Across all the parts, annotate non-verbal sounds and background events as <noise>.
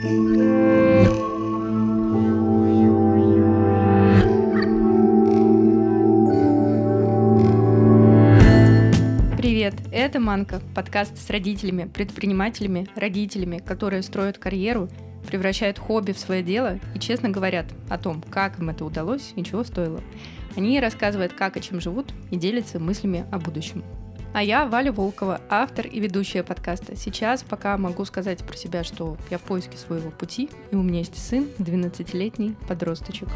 Привет, это Манка, подкаст с родителями, предпринимателями, родителями, которые строят карьеру, превращают хобби в свое дело и честно говорят о том, как им это удалось и чего стоило. Они рассказывают, как и чем живут, и делятся мыслями о будущем. А я Валя Волкова, автор и ведущая подкаста. Сейчас пока могу сказать про себя, что я в поиске своего пути, и у меня есть сын, 12-летний подросточек.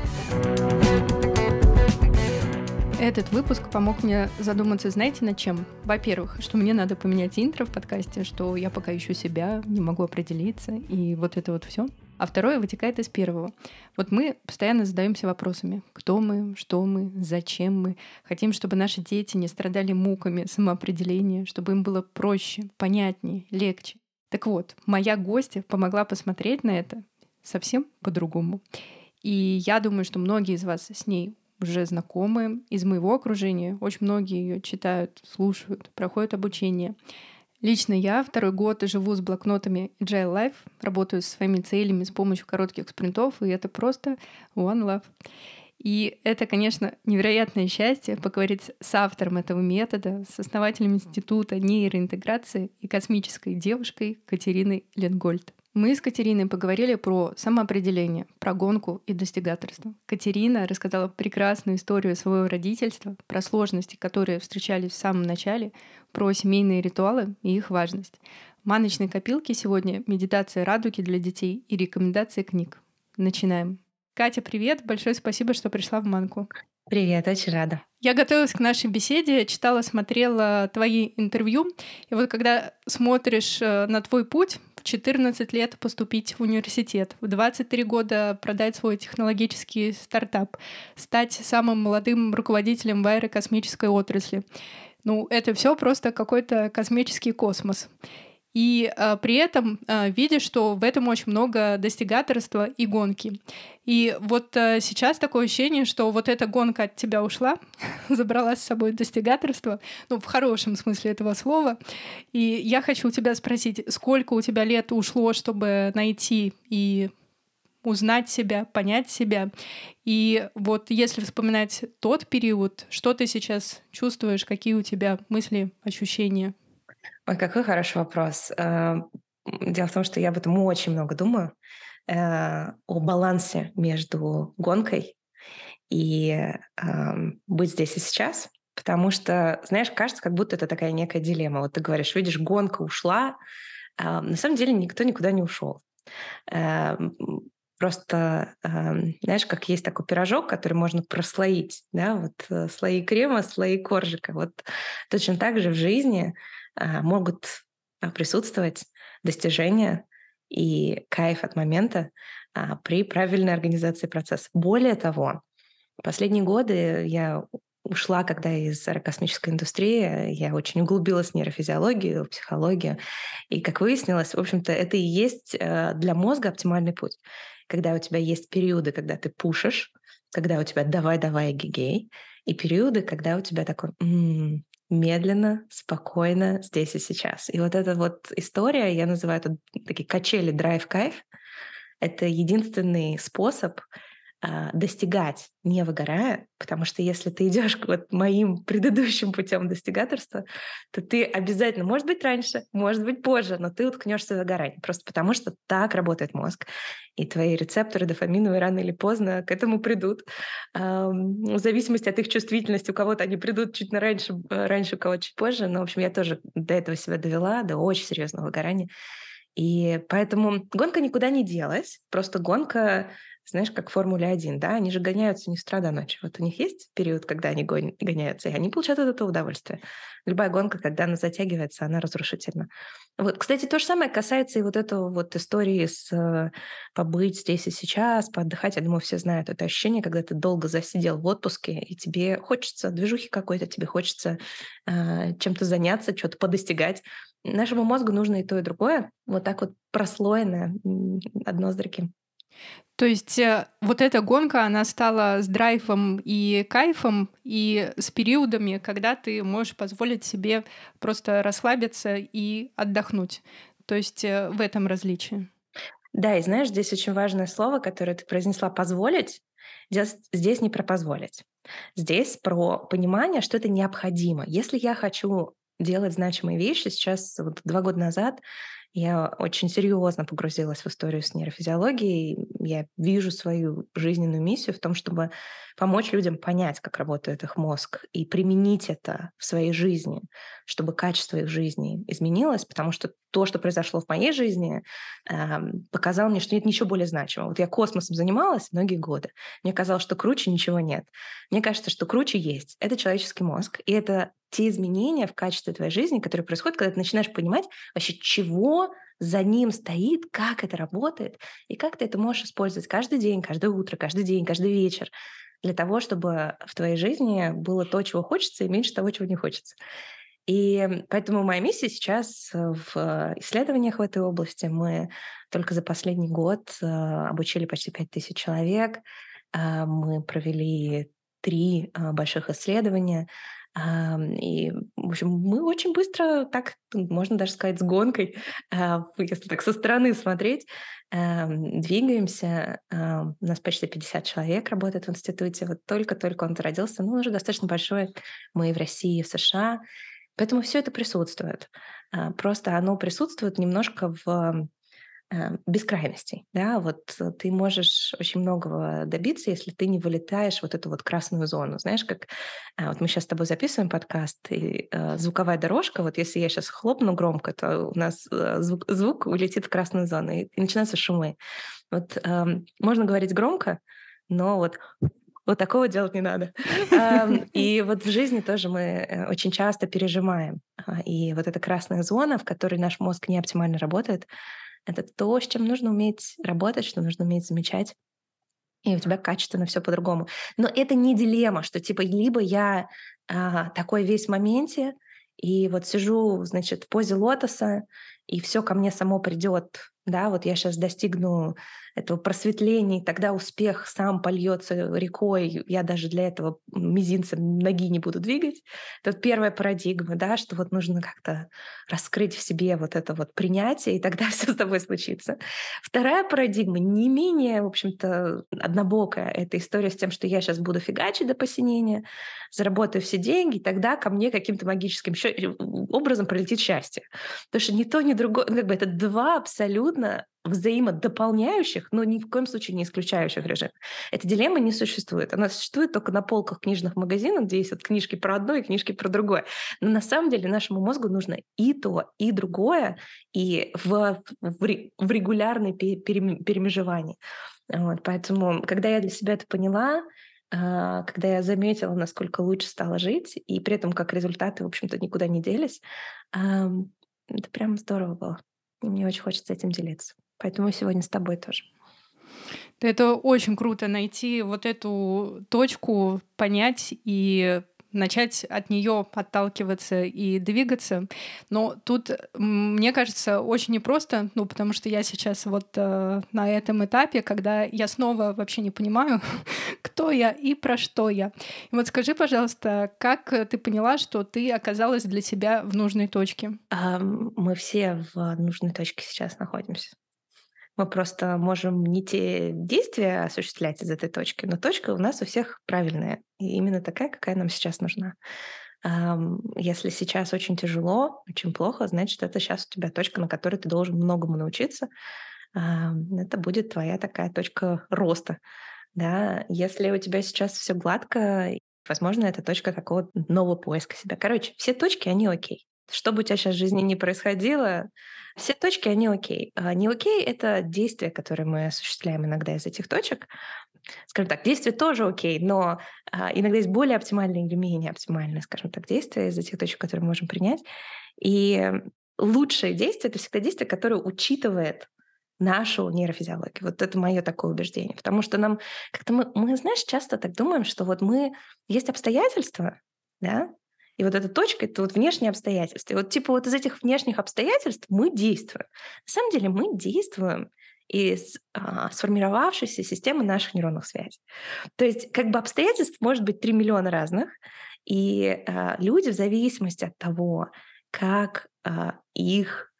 Этот выпуск помог мне задуматься, знаете, над чем? Во-первых, что мне надо поменять интро в подкасте, что я пока ищу себя, не могу определиться, и вот это вот все. А второе вытекает из первого. Вот мы постоянно задаемся вопросами. Кто мы, что мы, зачем мы. Хотим, чтобы наши дети не страдали муками самоопределения, чтобы им было проще, понятнее, легче. Так вот, моя гостья помогла посмотреть на это совсем по-другому. И я думаю, что многие из вас с ней уже знакомы из моего окружения. Очень многие ее читают, слушают, проходят обучение. Лично я второй год живу с блокнотами Agile Life, работаю со своими целями с помощью коротких спринтов, и это просто one love. И это, конечно, невероятное счастье поговорить с автором этого метода, с основателем Института нейроинтеграции и космической девушкой Катериной Ленгольд. Мы с Катериной поговорили про самоопределение, про гонку и достигаторство. Катерина рассказала прекрасную историю своего родительства, про сложности, которые встречались в самом начале, про семейные ритуалы и их важность. В маночной копилке сегодня медитация радуги для детей и рекомендации книг. Начинаем. Катя, привет! Большое спасибо, что пришла в Манку. Привет, очень рада. Я готовилась к нашей беседе, читала, смотрела твои интервью. И вот когда смотришь э, на твой путь, 14 лет поступить в университет, в 23 года продать свой технологический стартап, стать самым молодым руководителем в аэрокосмической отрасли. Ну, это все просто какой-то космический космос. И а, при этом а, видишь, что в этом очень много достигаторства и гонки. И вот а, сейчас такое ощущение, что вот эта гонка от тебя ушла, <laughs> забрала с собой достигаторство, ну, в хорошем смысле этого слова. И я хочу у тебя спросить, сколько у тебя лет ушло, чтобы найти и узнать себя, понять себя. И вот если вспоминать тот период, что ты сейчас чувствуешь, какие у тебя мысли, ощущения? Ой, какой хороший вопрос. Э, дело в том, что я об этом очень много думаю, э, о балансе между гонкой и эм, быть здесь и сейчас. Потому что, знаешь, кажется, как будто это такая некая дилемма. Вот ты говоришь, видишь, гонка ушла, а на самом деле никто никуда не ушел. Просто, эм, знаешь, как есть такой пирожок, который можно прослоить, да, вот э, слои крема, слои коржика. Вот точно так же в жизни могут а, присутствовать достижения и кайф от момента а, при правильной организации процесса. Более того, последние годы я ушла, когда из аэрокосмической индустрии, я очень углубилась в нейрофизиологию, в психологию, и, как выяснилось, в общем-то, это и есть для мозга оптимальный путь. Когда у тебя есть периоды, когда ты пушишь, когда у тебя давай-давай гигей, и периоды, когда у тебя такой м-м, медленно, спокойно, здесь и сейчас. И вот эта вот история, я называю это такие качели драйв-кайф, это единственный способ достигать, не выгорая, потому что если ты идешь вот моим предыдущим путем достигаторства, то ты обязательно, может быть, раньше, может быть, позже, но ты уткнешься в выгорание, просто потому что так работает мозг. И твои рецепторы дофаминовые рано или поздно к этому придут. В зависимости от их чувствительности, у кого-то они придут чуть на раньше, э, раньше, у кого-то чуть позже. Но, в общем, я тоже до этого себя довела, до очень серьезного выгорания. И поэтому гонка никуда не делась, просто гонка знаешь, как в Формуле 1, да, они же гоняются не с утра до ночи. Вот у них есть период, когда они гоняются, и они получают от этого удовольствие. Любая гонка, когда она затягивается, она разрушительна. Вот, кстати, то же самое касается и вот этого вот истории с э, побыть здесь и сейчас, поотдыхать. Я думаю, все знают это ощущение, когда ты долго засидел в отпуске, и тебе хочется движухи какой-то, тебе хочется э, чем-то заняться, что-то подостигать. Нашему мозгу нужно и то, и другое. Вот так вот прослоено одно с другим. То есть э, вот эта гонка, она стала с драйвом и кайфом, и с периодами, когда ты можешь позволить себе просто расслабиться и отдохнуть. То есть э, в этом различие. Да, и знаешь, здесь очень важное слово, которое ты произнесла «позволить». Здесь, здесь не про «позволить». Здесь про понимание, что это необходимо. Если я хочу делать значимые вещи, сейчас вот два года назад я очень серьезно погрузилась в историю с нейрофизиологией. Я вижу свою жизненную миссию в том, чтобы помочь людям понять, как работает их мозг, и применить это в своей жизни, чтобы качество их жизни изменилось, потому что то, что произошло в моей жизни, э, показало мне, что нет ничего более значимого. Вот я космосом занималась многие годы. Мне казалось, что круче ничего нет. Мне кажется, что круче есть. Это человеческий мозг, и это те изменения в качестве твоей жизни, которые происходят, когда ты начинаешь понимать вообще, чего за ним стоит, как это работает, и как ты это можешь использовать каждый день, каждое утро, каждый день, каждый вечер для того, чтобы в твоей жизни было то, чего хочется, и меньше того, чего не хочется. И поэтому моя миссия сейчас в исследованиях в этой области. Мы только за последний год э, обучили почти 5000 человек. А, мы провели три больших исследования и, в общем, мы очень быстро, так можно даже сказать, с гонкой, а, если так со стороны смотреть, двигаемся. У нас почти 50 человек работает в институте. Вот только-только он зародился, но он уже достаточно большой. Мы и в России, и в США. Поэтому все это присутствует. А, просто оно присутствует немножко в бескрайностей. Да? Вот ты можешь очень многого добиться, если ты не вылетаешь вот эту вот красную зону. Знаешь, как а, вот мы сейчас с тобой записываем подкаст, и э, звуковая дорожка, вот если я сейчас хлопну громко, то у нас э, звук, звук улетит в красную зону, и, и начинаются шумы. Вот э, можно говорить громко, но вот вот такого делать не надо. <laughs> И вот в жизни тоже мы э, очень часто пережимаем. И вот эта красная зона, в которой наш мозг не оптимально работает, это то, с чем нужно уметь работать, что нужно уметь замечать. И у тебя качественно все по-другому. Но это не дилемма, что типа либо я а, такой весь в моменте, и вот сижу, значит, в позе лотоса, и все ко мне само придет, да, вот я сейчас достигну этого просветления, и тогда успех сам польется рекой, я даже для этого мизинцем ноги не буду двигать. Это первая парадигма, да, что вот нужно как-то раскрыть в себе вот это вот принятие, и тогда <laughs> все с тобой случится. Вторая парадигма, не менее, в общем-то, однобокая, это история с тем, что я сейчас буду фигачить до посинения, заработаю все деньги, и тогда ко мне каким-то магическим образом пролетит счастье. Потому что ни то, ни другое, ну, как бы это два абсолютно взаимодополняющих, но ни в коем случае не исключающих режим. Эта дилемма не существует. Она существует только на полках книжных магазинов, где есть вот книжки про одно и книжки про другое. Но на самом деле нашему мозгу нужно и то, и другое, и в, в, в регулярной перемежевании. Вот, поэтому, когда я для себя это поняла, а, когда я заметила, насколько лучше стало жить, и при этом как результаты, в общем-то, никуда не делись, это прям здорово было. И мне очень хочется этим делиться. Поэтому сегодня с тобой тоже. Это очень круто найти вот эту точку, понять и начать от нее отталкиваться и двигаться. Но тут, мне кажется, очень непросто, ну, потому что я сейчас вот э, на этом этапе, когда я снова вообще не понимаю, <laughs> кто я и про что я. И вот скажи, пожалуйста, как ты поняла, что ты оказалась для себя в нужной точке? Мы все в нужной точке сейчас находимся. Мы просто можем не те действия осуществлять из этой точки, но точка у нас у всех правильная. И именно такая, какая нам сейчас нужна. Если сейчас очень тяжело, очень плохо, значит, это сейчас у тебя точка, на которой ты должен многому научиться. Это будет твоя такая точка роста. Да? Если у тебя сейчас все гладко, возможно, это точка такого нового поиска себя. Короче, все точки, они окей. Что бы у тебя сейчас в жизни не происходило, все точки, они окей. А не окей — это действия, которые мы осуществляем иногда из этих точек. Скажем так, действия тоже окей, но а, иногда есть более оптимальные или менее оптимальные, скажем так, действия из этих точек, которые мы можем принять. И лучшее действие — это всегда действие, которое учитывает нашу нейрофизиологию. Вот это мое такое убеждение. Потому что нам как-то мы, мы, знаешь, часто так думаем, что вот мы... Есть обстоятельства, да, и вот эта точка — это вот внешние обстоятельства. И вот типа вот из этих внешних обстоятельств мы действуем. На самом деле мы действуем из а, сформировавшейся системы наших нейронных связей. То есть как бы обстоятельств может быть 3 миллиона разных, и а, люди в зависимости от того, как а, их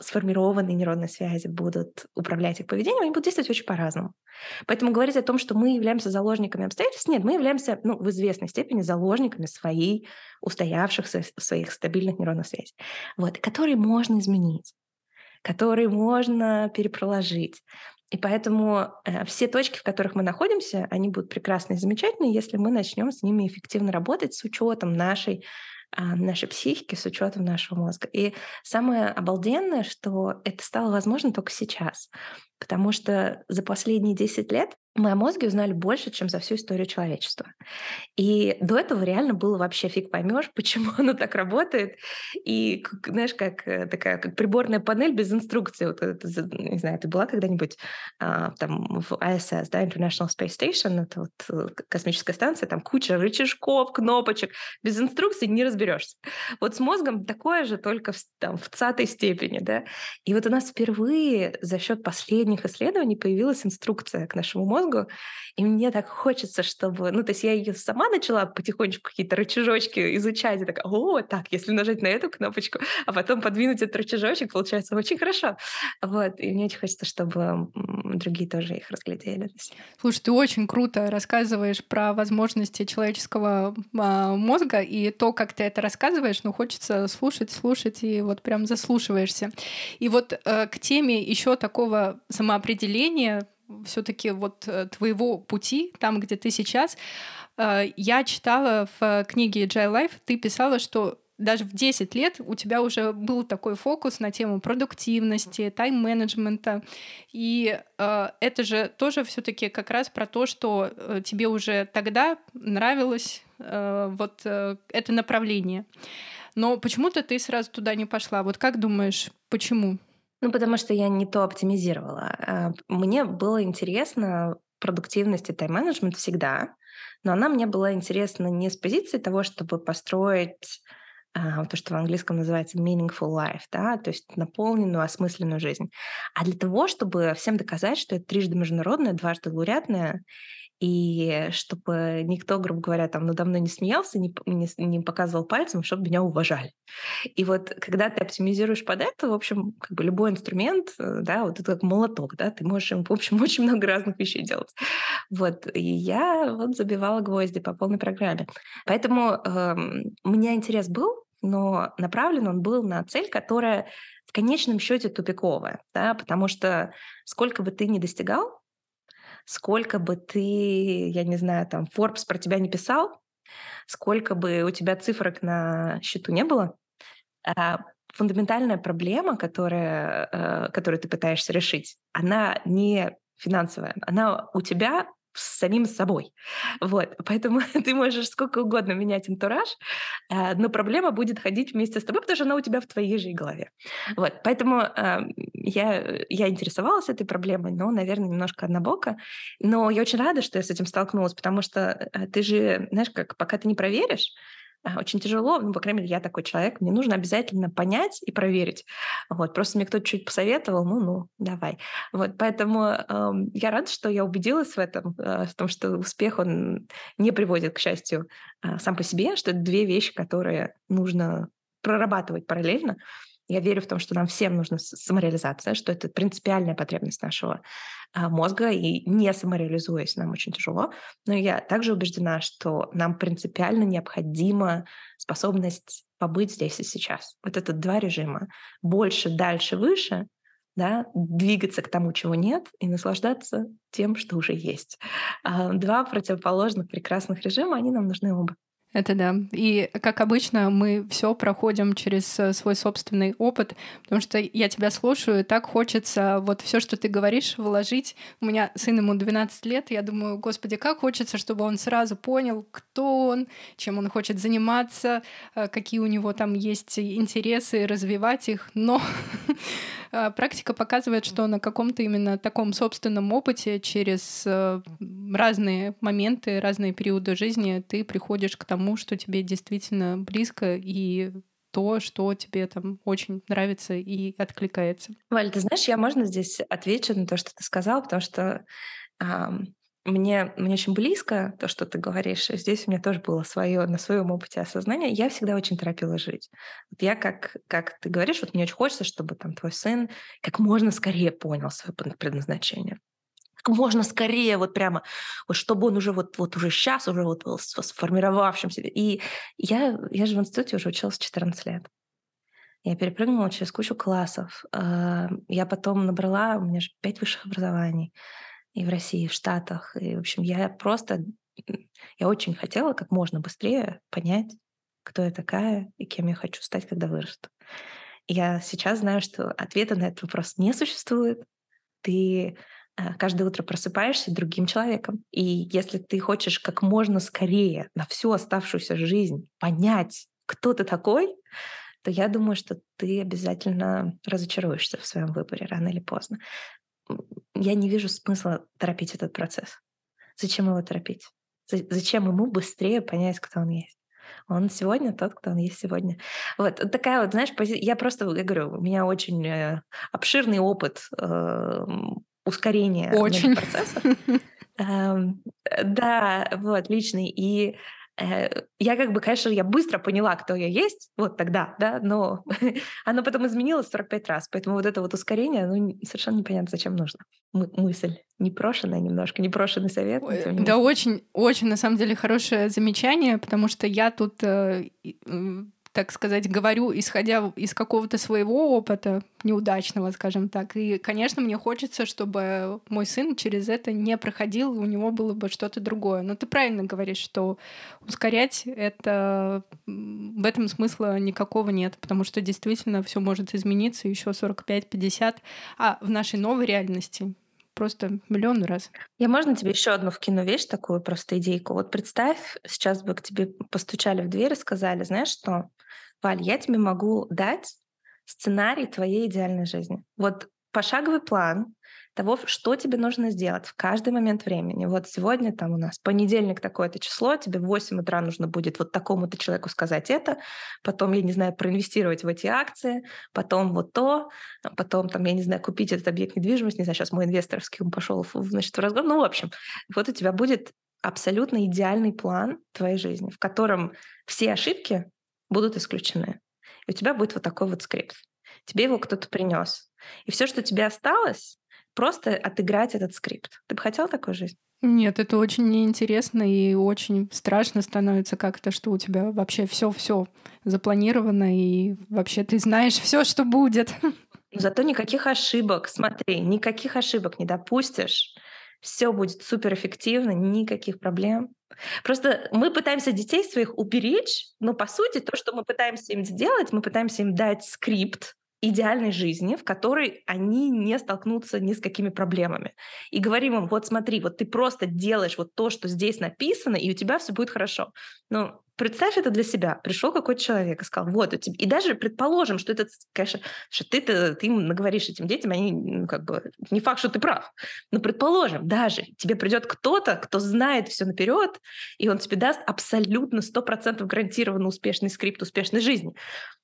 сформированные нейронные связи будут управлять их поведением, они будут действовать очень по-разному. Поэтому говорить о том, что мы являемся заложниками обстоятельств, нет, мы являемся ну, в известной степени заложниками своей устоявшихся, своих стабильных нейронных связей, вот, которые можно изменить которые можно перепроложить. И поэтому э, все точки, в которых мы находимся, они будут прекрасны и замечательны, если мы начнем с ними эффективно работать с учетом нашей а, нашей психики, с учетом нашего мозга. И самое обалденное, что это стало возможно только сейчас, потому что за последние 10 лет мы о мозге узнали больше, чем за всю историю человечества. И до этого реально было вообще фиг поймешь, <laughs> почему оно так работает. И, знаешь, как э, такая как приборная панель без инструкции. Вот это, не знаю, ты была когда-нибудь а, там в ISS, да, International Space Station, это вот э, космическая станция, там куча рычажков, кнопочек, без инструкции не разберешься. Вот с мозгом такое же, только в, там, в цатой степени, да. И вот у нас впервые за счет последних исследований появилась инструкция к нашему мозгу, мозгу, и мне так хочется, чтобы... Ну, то есть я ее сама начала потихонечку какие-то рычажочки изучать, и такая, о, так, если нажать на эту кнопочку, а потом подвинуть этот рычажочек, получается очень хорошо. Вот, и мне очень хочется, чтобы другие тоже их разглядели. Слушай, ты очень круто рассказываешь про возможности человеческого а, мозга, и то, как ты это рассказываешь, ну, хочется слушать, слушать, и вот прям заслушиваешься. И вот э, к теме еще такого самоопределения, все-таки вот э, твоего пути, там, где ты сейчас. Э, я читала в книге Agile Life, ты писала, что даже в 10 лет у тебя уже был такой фокус на тему продуктивности, тайм-менеджмента. И э, это же тоже все-таки как раз про то, что э, тебе уже тогда нравилось э, вот э, это направление. Но почему-то ты сразу туда не пошла. Вот как думаешь, почему? Ну, потому что я не то оптимизировала. А, мне было интересно продуктивность и тайм-менеджмент всегда, но она мне была интересна не с позиции того, чтобы построить а, то, что в английском называется meaningful life, да, то есть наполненную, осмысленную жизнь, а для того, чтобы всем доказать, что это трижды международное, дважды лауреатное, и чтобы никто, грубо говоря, там надо мной не смеялся, не, не, не показывал пальцем, чтобы меня уважали. И вот когда ты оптимизируешь под это, в общем, как бы любой инструмент, э, да, вот это как молоток, да, ты можешь в общем, <laughs> очень много разных вещей делать. Вот, и я вот забивала гвозди по полной программе. Поэтому э, у меня интерес был, но направлен он был на цель, которая в конечном счете тупиковая, да, потому что сколько бы ты ни достигал, сколько бы ты, я не знаю, там, Forbes про тебя не писал, сколько бы у тебя цифрок на счету не было, а, фундаментальная проблема, которая, э, которую ты пытаешься решить, она не финансовая, она у тебя с самим собой. Вот. Поэтому <laughs> ты можешь сколько угодно менять антураж, э, но проблема будет ходить вместе с тобой, потому что она у тебя в твоей же голове. Вот. Поэтому э, я, я интересовалась этой проблемой, но, наверное, немножко однобоко. Но я очень рада, что я с этим столкнулась, потому что э, ты же, знаешь, как пока ты не проверишь, очень тяжело, ну, по крайней мере, я такой человек, мне нужно обязательно понять и проверить. Вот, просто мне кто-то чуть посоветовал, ну-ну, давай. Вот, поэтому э, я рада, что я убедилась в этом, э, в том, что успех, он не приводит, к счастью, э, сам по себе, что это две вещи, которые нужно прорабатывать параллельно. Я верю в том, что нам всем нужна самореализация, что это принципиальная потребность нашего а, мозга, и не самореализуясь, нам очень тяжело. Но я также убеждена, что нам принципиально необходима способность побыть здесь и сейчас. Вот это два режима. Больше, дальше, выше, да, двигаться к тому, чего нет, и наслаждаться тем, что уже есть. А, два противоположных прекрасных режима, они нам нужны оба. Это да. И, как обычно, мы все проходим через э, свой собственный опыт, потому что я тебя слушаю, и так хочется вот все, что ты говоришь, вложить. У меня сын ему 12 лет, я думаю, господи, как хочется, чтобы он сразу понял, кто он, чем он хочет заниматься, э, какие у него там есть интересы, развивать их. Но <laughs> практика показывает, что на каком-то именно таком собственном опыте через э, разные моменты, разные периоды жизни ты приходишь к тому, что тебе действительно близко и то, что тебе там очень нравится и откликается. Валь, ты знаешь, я можно здесь отвечу на то, что ты сказал, потому что мне, мне очень близко то, что ты говоришь. Здесь у меня тоже было свое, на своем опыте осознания. Я всегда очень торопила жить. Вот я, как, как ты говоришь, вот мне очень хочется, чтобы там твой сын как можно скорее понял свое предназначение. Как можно скорее, вот прямо, вот чтобы он уже вот, вот уже сейчас, уже вот был сформировавшимся. И я, я же в институте уже училась 14 лет. Я перепрыгнула через кучу классов. А, я потом набрала, у меня же пять высших образований и в России, и в Штатах. И, в общем, я просто... Я очень хотела как можно быстрее понять, кто я такая и кем я хочу стать, когда вырасту. Я сейчас знаю, что ответа на этот вопрос не существует. Ты э, каждое утро просыпаешься другим человеком. И если ты хочешь как можно скорее на всю оставшуюся жизнь понять, кто ты такой, то я думаю, что ты обязательно разочаруешься в своем выборе рано или поздно я не вижу смысла торопить этот процесс. Зачем его торопить? Зачем ему быстрее понять, кто он есть? Он сегодня тот, кто он есть сегодня. Вот такая вот, знаешь, пози... я просто, я говорю, у меня очень э, обширный опыт э, ускорения очень. процессов. <laughs> Эм, да, вот, личный. И Э, я как бы, конечно, я быстро поняла, кто я есть, вот тогда, да, но <laughs> оно потом изменилось 45 раз, поэтому вот это вот ускорение, ну, совершенно непонятно, зачем нужно. Мы, мысль непрошенная немножко, непрошенный совет. Ой, да, очень, очень, на самом деле, хорошее замечание, потому что я тут э, так сказать, говорю, исходя из какого-то своего опыта неудачного, скажем так. И, конечно, мне хочется, чтобы мой сын через это не проходил, и у него было бы что-то другое. Но ты правильно говоришь, что ускорять это в этом смысла никакого нет, потому что действительно все может измениться еще 45-50, а в нашей новой реальности просто миллион раз. Я можно тебе еще одну вкину вещь, такую просто идейку? Вот представь, сейчас бы к тебе постучали в дверь и сказали, знаешь что, Валь, я тебе могу дать сценарий твоей идеальной жизни. Вот пошаговый план того, что тебе нужно сделать в каждый момент времени. Вот сегодня там у нас понедельник такое-то число, тебе в 8 утра нужно будет вот такому-то человеку сказать это, потом, я не знаю, проинвестировать в эти акции, потом вот то, потом там, я не знаю, купить этот объект недвижимости, не знаю, сейчас мой инвесторский пошел значит, в разговор. Ну, в общем, вот у тебя будет абсолютно идеальный план твоей жизни, в котором все ошибки будут исключены. И у тебя будет вот такой вот скрипт. Тебе его кто-то принес. И все, что тебе осталось, просто отыграть этот скрипт. Ты бы хотел такую жизнь? Нет, это очень неинтересно и очень страшно становится как-то, что у тебя вообще все-все запланировано и вообще ты знаешь все, что будет. Зато никаких ошибок, смотри, никаких ошибок не допустишь. Все будет суперэффективно, никаких проблем. Просто мы пытаемся детей своих уберечь, но по сути то, что мы пытаемся им сделать, мы пытаемся им дать скрипт, идеальной жизни, в которой они не столкнутся ни с какими проблемами. И говорим им, вот смотри, вот ты просто делаешь вот то, что здесь написано, и у тебя все будет хорошо. Ну, представь это для себя. Пришел какой-то человек и сказал, вот у тебя... И даже предположим, что это, конечно, что ты, ты, ты им наговоришь этим детям, они, ну, как бы, не факт, что ты прав. Но предположим, даже тебе придет кто-то, кто знает все наперед, и он тебе даст абсолютно 100% гарантированно успешный скрипт успешной жизни.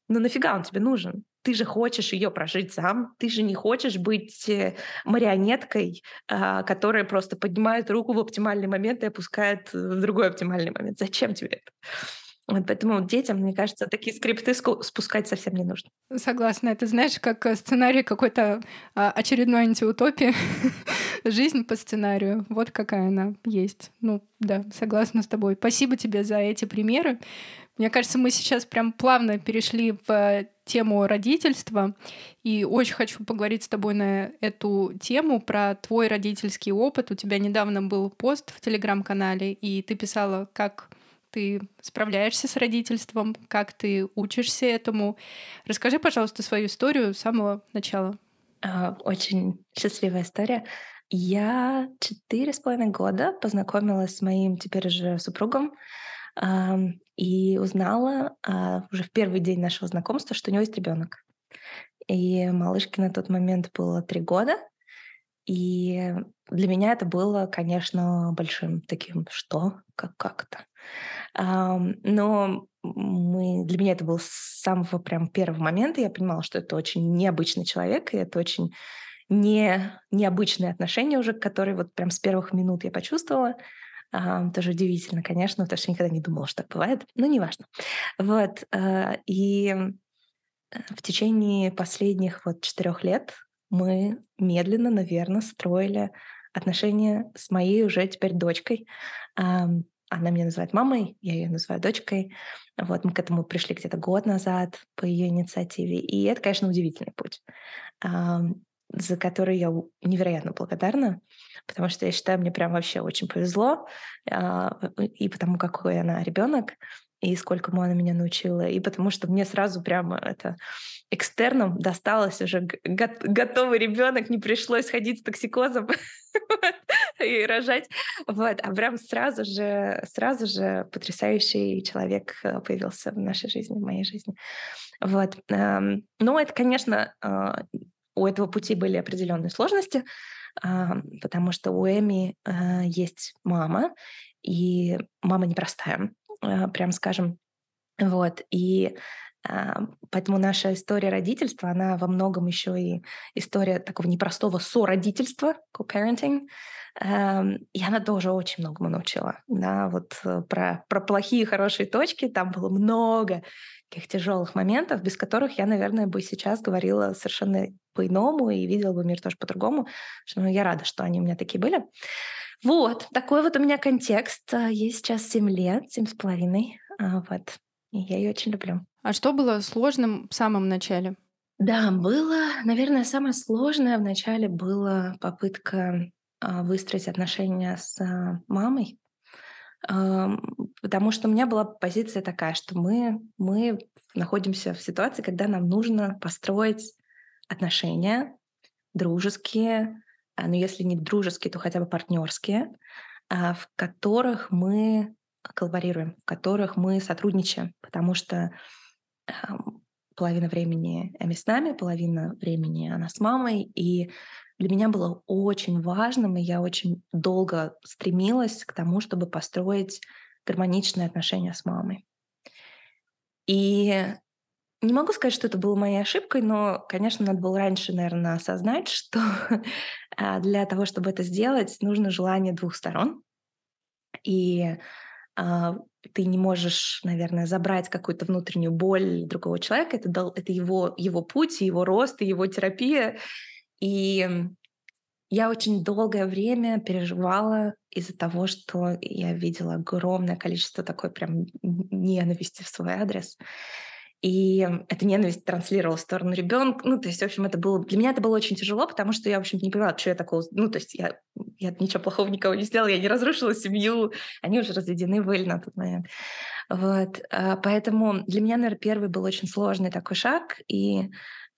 Но нафига он тебе нужен? Ты же хочешь ее прожить сам, ты же не хочешь быть э, марионеткой, а, которая просто поднимает руку в оптимальный момент и опускает в другой оптимальный момент. Зачем тебе это? Вот поэтому детям, мне кажется, такие скрипты спускать совсем не нужно. Согласна. Это знаешь, как э, сценарий какой-то а, очередной антиутопии. <laughs> Жизнь по сценарию. Вот какая она есть. Ну, да, согласна с тобой. Спасибо тебе за эти примеры. Мне кажется, мы сейчас прям плавно перешли в тему родительства, и очень хочу поговорить с тобой на эту тему про твой родительский опыт. У тебя недавно был пост в телеграм-канале, и ты писала, как ты справляешься с родительством, как ты учишься этому. Расскажи, пожалуйста, свою историю с самого начала. А, очень счастливая история. Я четыре с половиной года познакомилась с моим теперь уже супругом и узнала а, уже в первый день нашего знакомства, что у него есть ребенок. И малышке на тот момент было три года. И для меня это было, конечно, большим таким «что? Как, как это?» Но мы, для меня это был с самого прям первого момента. Я понимала, что это очень необычный человек, и это очень не, необычные отношения уже, которые вот прям с первых минут я почувствовала. А, тоже удивительно, конечно, потому что никогда не думала, что так бывает, но неважно. Вот. А, и в течение последних вот четырех лет мы медленно, наверное, строили отношения с моей уже теперь дочкой. Она меня называет мамой, я ее называю дочкой. Вот мы к этому пришли где-то год назад по ее инициативе. И это, конечно, удивительный путь, за который я невероятно благодарна, потому что я считаю, мне прям вообще очень повезло, а, и потому какой она ребенок, и сколько она меня научила, и потому что мне сразу прямо это экстерном досталось уже готовый ребенок, не пришлось ходить с токсикозом <laughs> и рожать. Вот. А прям сразу же, сразу же потрясающий человек э, появился в нашей жизни, в моей жизни. Вот. Но это, конечно, а, у этого пути были определенные сложности, а, потому что у Эми э, есть мама, и мама непростая. Э, прям скажем. Вот. И а, Поэтому наша история родительства, она во многом еще и история такого непростого сородительства, co-parenting. Эм, и она тоже очень многому научила. Да, вот э, про, про плохие и хорошие точки там было много таких тяжелых моментов, без которых я, наверное, бы сейчас говорила совершенно по-иному и видела бы мир тоже по-другому. Что, ну, я рада, что они у меня такие были. Вот, такой вот у меня контекст. Э, ей сейчас 7 лет, семь с половиной. А, вот. И я ее очень люблю. А что было сложным в самом начале? Да, было, наверное, самое сложное в начале была попытка а, выстроить отношения с а, мамой, потому что у меня была позиция такая, что мы, мы находимся в ситуации, когда нам нужно построить отношения дружеские, а, ну если не дружеские, то хотя бы партнерские, в которых мы коллаборируем, в которых мы сотрудничаем, потому что половина времени Эми с нами, половина времени она с мамой, и для меня было очень важным, и я очень долго стремилась к тому, чтобы построить гармоничные отношения с мамой. И не могу сказать, что это было моей ошибкой, но, конечно, надо было раньше, наверное, осознать, что <laughs> а, для того, чтобы это сделать, нужно желание двух сторон. И ты не можешь, наверное, забрать какую-то внутреннюю боль другого человека. Это, дал, это его, его путь, его рост, его терапия. И я очень долгое время переживала из-за того, что я видела огромное количество такой прям ненависти в свой адрес. И эта ненависть транслировалась в сторону ребенка. Ну, то есть, в общем, это было... Для меня это было очень тяжело, потому что я, в общем не понимала, что я такого... Ну, то есть я, я ничего плохого никого не сделала, я не разрушила семью. Они уже разведены были на тот момент. Вот. А, поэтому для меня, наверное, первый был очень сложный такой шаг. И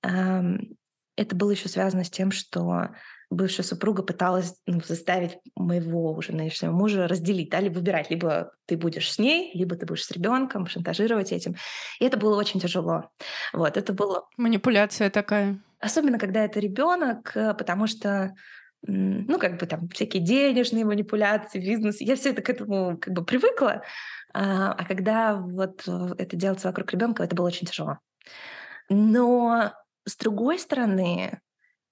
эм, это было еще связано с тем, что бывшая супруга пыталась ну, заставить моего уже нынешнего мужа разделить, да, либо выбирать, либо ты будешь с ней, либо ты будешь с ребенком, шантажировать этим. И это было очень тяжело. Вот, это было... Манипуляция такая. Особенно, когда это ребенок, э, потому что ну, как бы там всякие денежные манипуляции, бизнес. Я все это к этому как бы привыкла. А, а когда вот э, это делается вокруг ребенка, это было очень тяжело. Но с другой стороны,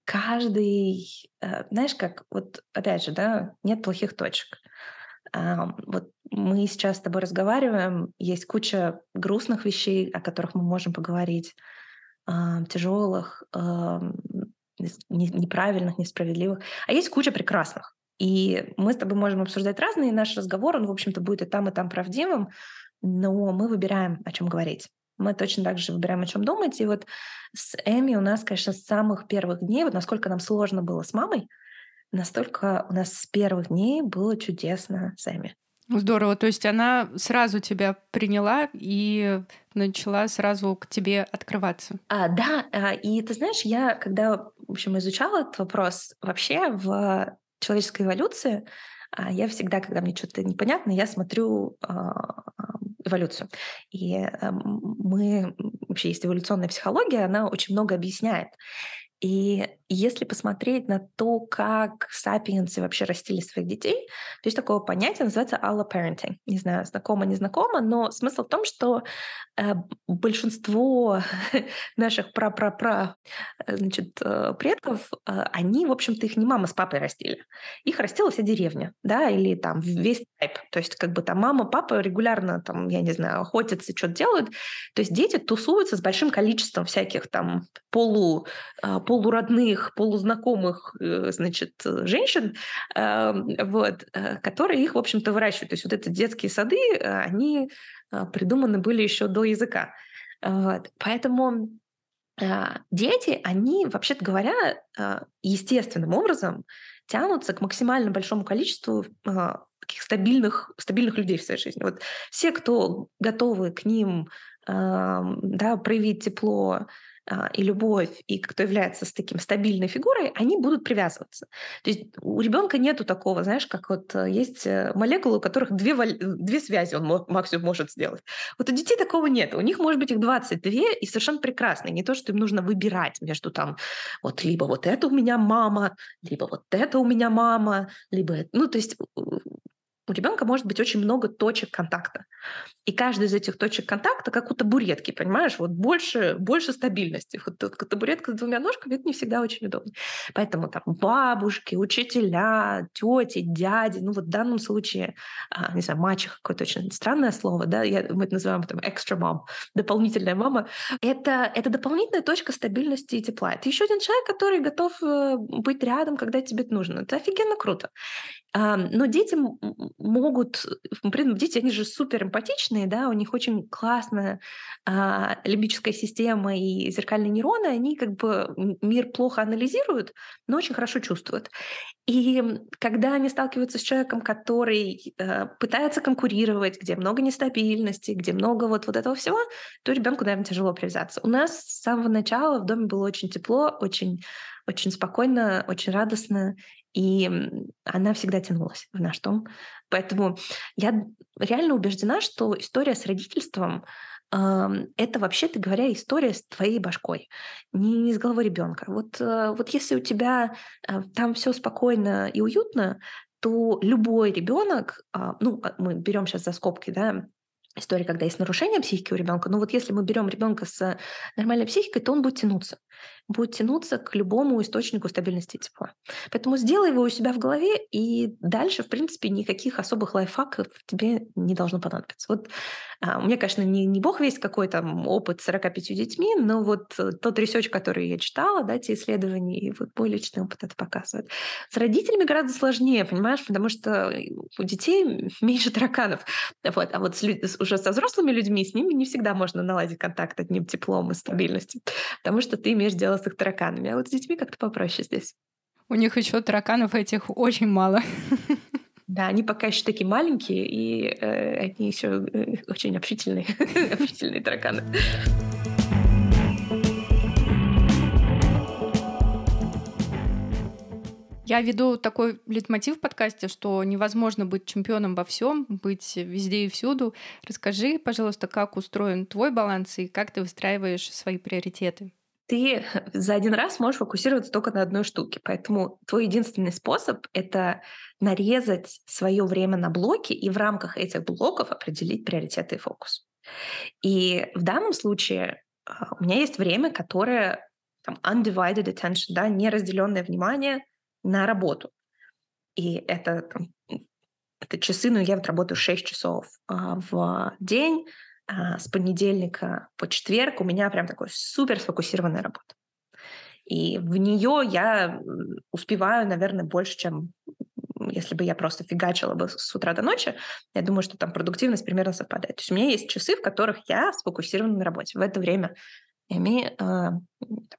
каждый, э, знаешь, как вот опять же, да, нет плохих точек. Вот мы сейчас с тобой разговариваем, есть куча грустных вещей, о которых мы можем поговорить, тяжелых, неправильных, несправедливых, а есть куча прекрасных. И мы с тобой можем обсуждать разные, и наш разговор, он, в общем-то, будет и там, и там правдивым, но мы выбираем, о чем говорить мы точно так же выбираем, о чем думать. И вот с Эми у нас, конечно, с самых первых дней, вот насколько нам сложно было с мамой, настолько у нас с первых дней было чудесно с Эми. Здорово. То есть она сразу тебя приняла и начала сразу к тебе открываться. А, да, а, и ты знаешь, я когда, в общем, изучала этот вопрос вообще в человеческой эволюции, я всегда, когда мне что-то непонятно, я смотрю а, эволюцию. И эм, мы, вообще есть эволюционная психология, она очень много объясняет. И если посмотреть на то, как сапиенсы вообще растили своих детей, то есть такое понятие называется alloparenting. Не знаю, знакомо, не знакомо, но смысл в том, что э, большинство <laughs> наших пра-пра-пра э, значит, э, предков, э, они, в общем-то, их не мама с папой растили. Их растила вся деревня, да, или там весь тайп. То есть как бы там мама, папа регулярно там, я не знаю, охотятся, что-то делают. То есть дети тусуются с большим количеством всяких там полу, э, полуродных, полузнакомых, э, значит, женщин, эм, вот, которые их, в общем-то, выращивают. То есть вот эти детские сады, они придуманы были еще до языка. Вот. Поэтому дети, они, вообще-то говоря, естественным образом тянутся к максимально большому количеству таких стабильных, стабильных людей в своей жизни. Вот все, кто готовы к ним да, проявить тепло, и любовь, и кто является с таким стабильной фигурой, они будут привязываться. То есть у ребенка нету такого, знаешь, как вот э, есть э, молекулы, у которых две, две связи он максимум может сделать. Вот у детей такого нет. У них может быть их 22 и совершенно прекрасно. Не то, что им нужно выбирать между там вот либо вот это у меня мама, либо вот это у меня мама, либо... Ну, то есть у ребенка может быть очень много точек контакта. И каждая из этих точек контакта как у табуретки, понимаешь? Вот больше, больше стабильности. Вот табуретка с двумя ножками — это не всегда очень удобно. Поэтому там бабушки, учителя, тети, дяди, ну вот в данном случае, а, не знаю, мачеха, какое-то очень странное слово, да, я, мы это называем там extra mom, дополнительная мама. Это, это дополнительная точка стабильности и тепла. Это еще один человек, который готов э, быть рядом, когда тебе это нужно. Это офигенно круто. Но дети могут, дети, они же супер эмпатичные, да, у них очень классная а, лимбическая система и зеркальные нейроны, они как бы мир плохо анализируют, но очень хорошо чувствуют. И когда они сталкиваются с человеком, который э, пытается конкурировать, где много нестабильности, где много вот, вот этого всего, то ребенку, наверное, тяжело привязаться. У нас с самого начала в доме было очень тепло, очень очень спокойно, очень радостно, и она всегда тянулась в наш дом. Поэтому я реально убеждена, что история с родительством это вообще-то говоря история с твоей башкой, не с головой ребенка. Вот, э, вот если у тебя э, там все спокойно и уютно, то любой ребенок, а, ну, а, мы берем сейчас за скобки, да, история, когда есть нарушение психики у ребенка, но вот если мы берем ребенка с нормальной психикой, то он будет тянуться будет тянуться к любому источнику стабильности тепла. Поэтому сделай его у себя в голове, и дальше, в принципе, никаких особых лайфхаков тебе не должно понадобиться. Вот а, у меня, конечно, не, не бог весь какой там опыт с 45 детьми, но вот э, тот research, который я читала, да, те исследования, и вот мой личный опыт это показывает. С родителями гораздо сложнее, понимаешь, потому что у детей <laughs> меньше тараканов. Вот. А вот с, уже со взрослыми людьми с ними не всегда можно наладить контакт одним теплом и стабильностью, потому что ты имеешь дело их тараканами. А вот с детьми как-то попроще здесь. У них еще тараканов этих очень мало. <laughs> Да, они пока еще такие маленькие, и э, они еще э, очень общительные, <laughs> общительные тараканы. Я веду такой литмотив в подкасте, что невозможно быть чемпионом во всем, быть везде и всюду. Расскажи, пожалуйста, как устроен твой баланс и как ты выстраиваешь свои приоритеты ты <laughs> за один раз можешь фокусироваться только на одной штуке. Поэтому твой единственный способ — это нарезать свое время на блоки и в рамках этих блоков определить приоритеты и фокус. И в данном случае а, у меня есть время, которое там, undivided attention, да, неразделенное внимание на работу. И это, там, это часы, ну, я вот работаю 6 часов а, в день, с понедельника по четверг у меня прям такой супер сфокусированная работа. И в нее я успеваю, наверное, больше, чем если бы я просто фигачила бы с утра до ночи, я думаю, что там продуктивность примерно совпадает. То есть у меня есть часы, в которых я сфокусирована на работе. В это время Эми, э,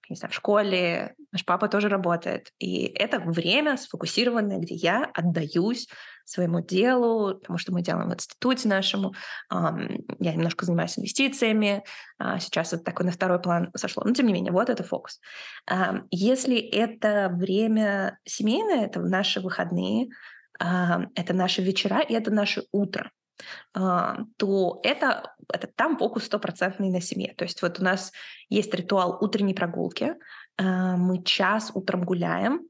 не знаю, в школе, наш папа тоже работает. И это время сфокусированное, где я отдаюсь своему делу, потому что мы делаем в институте нашему. Я немножко занимаюсь инвестициями. А, сейчас это такой на второй план сошло. Но тем не менее, вот это фокус. Если это время семейное, это наши выходные, это наши вечера и это наше утро. А, то это, это там фокус стопроцентный на семье. То есть вот у нас есть ритуал утренней прогулки. э, мы час утром гуляем,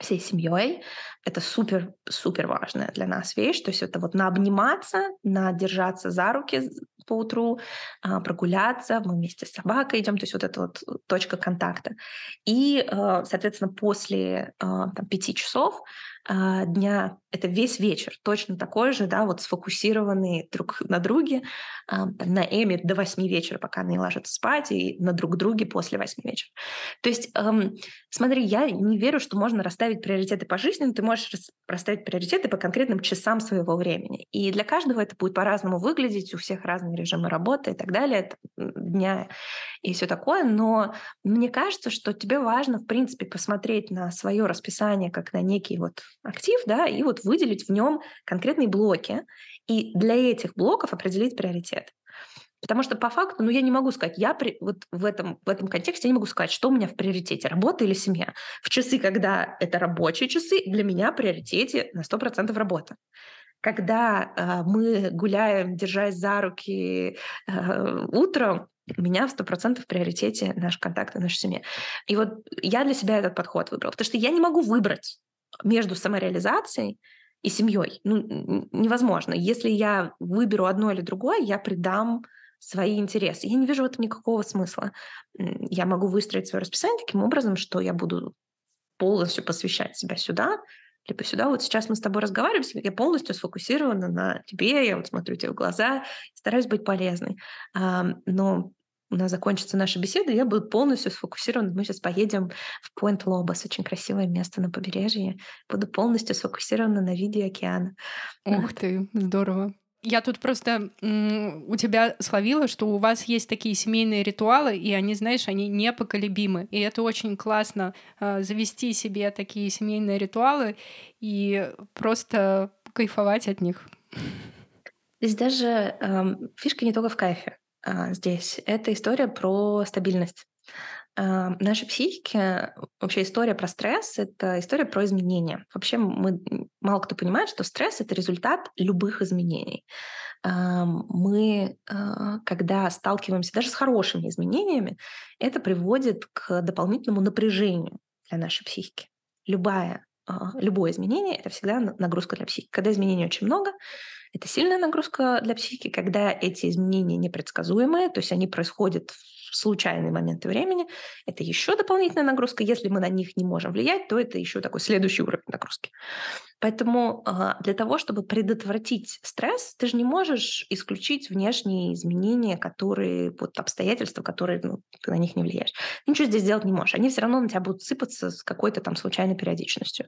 всей семьей. Это супер-супер важная для нас вещь. То есть это вот на обниматься, на держаться за руки по утру, а, прогуляться, мы вместе с собакой идем, то есть вот это вот точка контакта. И, э, соответственно, после там, пяти часов дня, это весь вечер точно такой же, да, вот сфокусированный друг на друге, а, на Эми до 8 вечера, пока они ложатся спать, и на друг друге после 8 вечера. То есть, эм, смотри, я не верю, что можно расставить приоритеты по жизни, но ты можешь расставить приоритеты по конкретным часам своего времени. И для каждого это будет по-разному выглядеть, у всех разные режимы работы и так далее, дня и все такое, но мне кажется, что тебе важно, в принципе, посмотреть на свое расписание как на некий вот актив, да, и вот выделить в нем конкретные блоки, и для этих блоков определить приоритет. Потому что по факту, ну, я не могу сказать, я при, вот в этом, в этом контексте не могу сказать, что у меня в приоритете, работа или семья. В часы, когда это рабочие часы, для меня в приоритете на 100% работа. Когда э, мы гуляем, держась за руки э, утром, у меня в 100% в приоритете наш контакт и наша семья. И вот я для себя этот подход выбрала, потому что я не могу выбрать между самореализацией и семьей. Ну, невозможно. Если я выберу одно или другое, я придам свои интересы. Я не вижу в этом никакого смысла. Я могу выстроить свое расписание таким образом, что я буду полностью посвящать себя сюда, либо сюда. Вот сейчас мы с тобой разговариваем, я полностью сфокусирована на тебе, я вот смотрю тебе в глаза, стараюсь быть полезной. Но у нас закончится наша беседа, я буду полностью сфокусирована. Мы сейчас поедем в Пойнт Лобос, очень красивое место на побережье. Буду полностью сфокусирована на виде океана. Ух ты, здорово. Я тут просто у тебя словила, что у вас есть такие семейные ритуалы, и они, знаешь, они непоколебимы. И это очень классно э, завести себе такие семейные ритуалы и просто кайфовать от них. Здесь даже эм, фишка не только в кайфе здесь. Это история про стабильность. А, нашей психике вообще история про стресс — это история про изменения. Вообще мы, мало кто понимает, что стресс — это результат любых изменений. А, мы, а, когда сталкиваемся даже с хорошими изменениями, это приводит к дополнительному напряжению для нашей психики. Любая, а, любое изменение — это всегда нагрузка для психики. Когда изменений очень много, это сильная нагрузка для психики, когда эти изменения непредсказуемые, то есть они происходят в случайные моменты времени, это еще дополнительная нагрузка. Если мы на них не можем влиять, то это еще такой следующий уровень нагрузки. Поэтому а, для того, чтобы предотвратить стресс, ты же не можешь исключить внешние изменения, которые, вот обстоятельства, которые ну, ты на них не влияешь. Ты ничего здесь сделать не можешь. Они все равно на тебя будут сыпаться с какой-то там случайной периодичностью.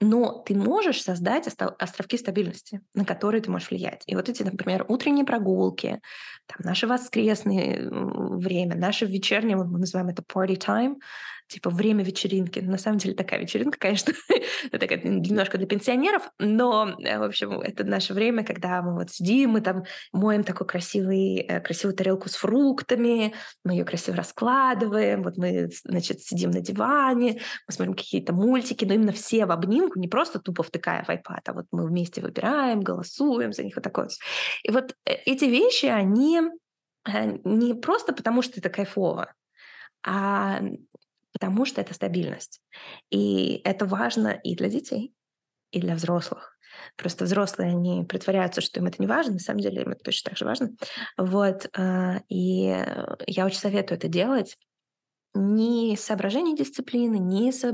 Но ты можешь создать островки стабильности, на которые ты можешь влиять. И вот эти, например, утренние прогулки, там, наше воскресное время, наше вечернее, мы называем это party time, типа время вечеринки. На самом деле такая вечеринка, конечно, <laughs> такая немножко для пенсионеров, но, э, в общем, это наше время, когда мы вот сидим, мы там моем такой красивый, э, красивую тарелку с фруктами, мы ее красиво раскладываем, вот мы, значит, сидим на диване, мы смотрим какие-то мультики, но именно все в обнимку, не просто тупо втыкая в iPad, а вот мы вместе выбираем, голосуем за них, вот такое. И вот э, эти вещи, они не просто потому, что это кайфово, а потому что это стабильность. И это важно и для детей, и для взрослых. Просто взрослые, они притворяются, что им это не важно, на самом деле им это точно так же важно. Вот. А, и я очень советую это делать, не из дисциплины, не из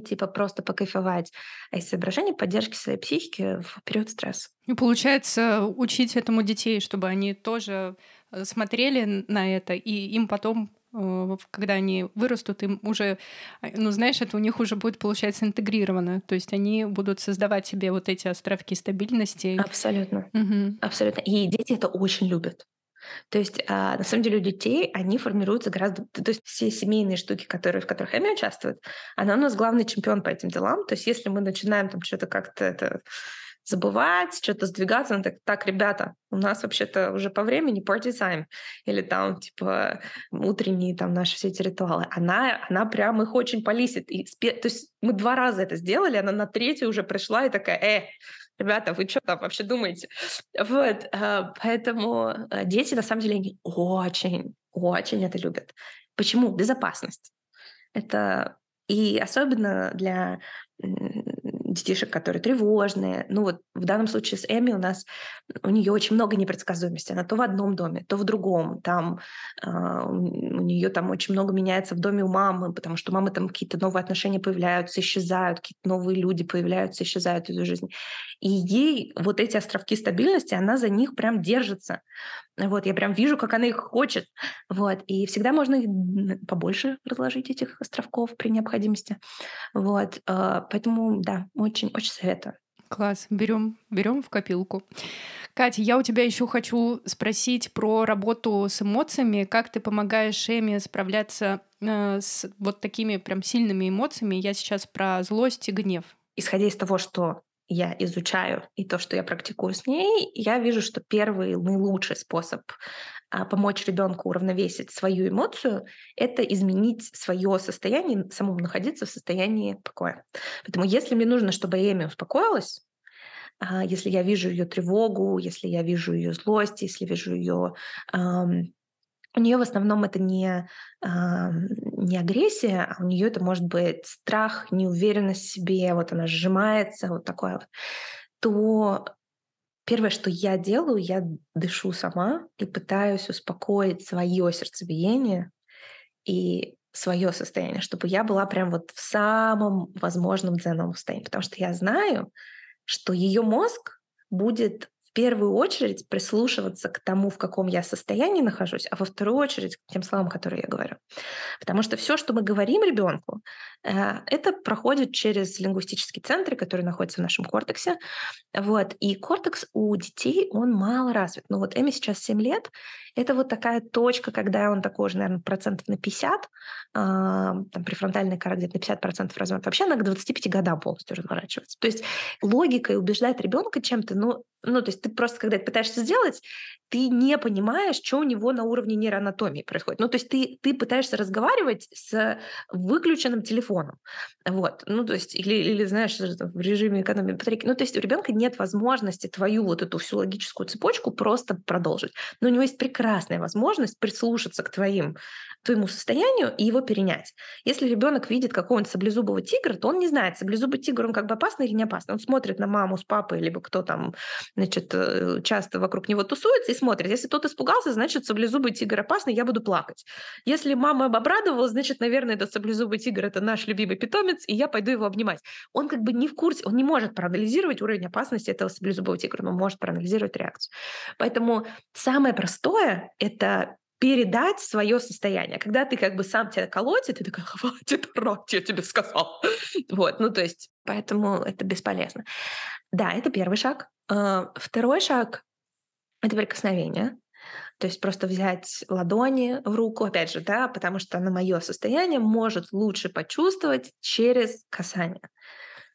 типа просто покайфовать, а из поддержки своей психики в период стресса. И получается учить этому детей, чтобы они тоже э, смотрели на это, и им потом Э, когда они вырастут, им уже, а, ну, знаешь, это у них уже будет, получается, интегрировано. То есть они будут создавать себе вот эти островки стабильности. Абсолютно. Угу. Абсолютно. И дети это очень любят. То есть, а, на самом деле, у детей они формируются гораздо... То есть все семейные штуки, которые, в которых Эми участвует, она у нас главный чемпион по этим делам. То есть если мы начинаем там что-то как-то это забывать, что-то сдвигаться. Она так, так, ребята, у нас вообще-то уже по времени party time. Или там, типа, утренние там наши все эти ритуалы. Она, она прям их очень полисит. И, то есть мы два раза это сделали, она на третью уже пришла и такая, э, ребята, вы что там вообще думаете? Вот, а, поэтому э, дети, на самом деле, очень, очень это любят. Почему? Безопасность. Это и особенно для детишек, которые тревожные. Ну вот в данном случае с Эми у нас у нее очень много непредсказуемости. Она то в одном доме, то в другом. Там э, у нее там очень много меняется в доме у мамы, потому что у мамы там какие-то новые отношения появляются, исчезают, какие-то новые люди появляются, исчезают из ее жизни. И ей вот эти островки стабильности, она за них прям держится. Вот, я прям вижу, как она их хочет. Вот, и всегда можно их побольше разложить, этих островков при необходимости. Вот, э, поэтому, да, очень-очень советую. Класс, берем, берем в копилку. Катя, я у тебя еще хочу спросить про работу с эмоциями. Как ты помогаешь Эми справляться э, с вот такими прям сильными эмоциями? Я сейчас про злость и гнев. Исходя из того, что я изучаю и то, что я практикую с ней, я вижу, что первый наилучший способ а, помочь ребенку уравновесить свою эмоцию, это изменить свое состояние, самому находиться в состоянии покоя. Поэтому если мне нужно, чтобы Эми успокоилась, а, если я вижу ее тревогу, если я вижу ее злость, если вижу ее у нее в основном это не, э, не агрессия, а у нее это может быть страх, неуверенность в себе, вот она сжимается, вот такое вот, то первое, что я делаю, я дышу сама и пытаюсь успокоить свое сердцебиение и свое состояние, чтобы я была прям вот в самом возможном дзеновом состоянии. Потому что я знаю, что ее мозг будет первую очередь прислушиваться к тому, в каком я состоянии нахожусь, а во вторую очередь к тем словам, которые я говорю. Потому что все, что мы говорим ребенку, э, это проходит через лингвистические центры, которые находятся в нашем кортексе. Вот. И кортекс у детей, он мало развит. Ну вот Эми сейчас 7 лет, это вот такая точка, когда он такой уже, наверное, процентов на 50, а, там префронтальная кора где-то на 50 процентов развернут. Вообще она к 25 годам полностью разворачивается. То есть логикой убеждать ребенка чем-то, ну, ну, то есть ты просто, когда это пытаешься сделать, ты не понимаешь, что у него на уровне нейроанатомии происходит. Ну, то есть ты, ты пытаешься разговаривать с выключенным телефоном. Вот. Ну, то есть, или, или знаешь, в режиме экономии батарейки. Ну, то есть у ребенка нет возможности твою вот эту всю логическую цепочку просто продолжить. Но у него есть прекрасная возможность прислушаться к твоим твоему состоянию и его перенять. Если ребенок видит какого-нибудь саблезубого тигра, то он не знает, саблезубый тигр, он как бы опасный или не опасный. Он смотрит на маму с папой, либо кто там, значит, э, часто вокруг него тусуется и смотрит. Если тот испугался, значит, саблезубый тигр опасный, я буду плакать. Если мама обрадовалась, значит, наверное, этот саблезубый тигр — это наш любимый питомец, и я пойду его обнимать. Он как бы не в курсе, он не может проанализировать уровень опасности этого саблезубого тигра, но может проанализировать реакцию. Поэтому самое простое — это передать свое состояние. Когда ты как бы сам тебя колотит, ты такая, хватит орать, я тебе сказал. Вот, ну то есть, поэтому это бесполезно. Да, это первый шаг. А, второй шаг — это прикосновение. То есть просто взять ладони в руку, опять же, да, потому что на мое состояние может лучше почувствовать через касание.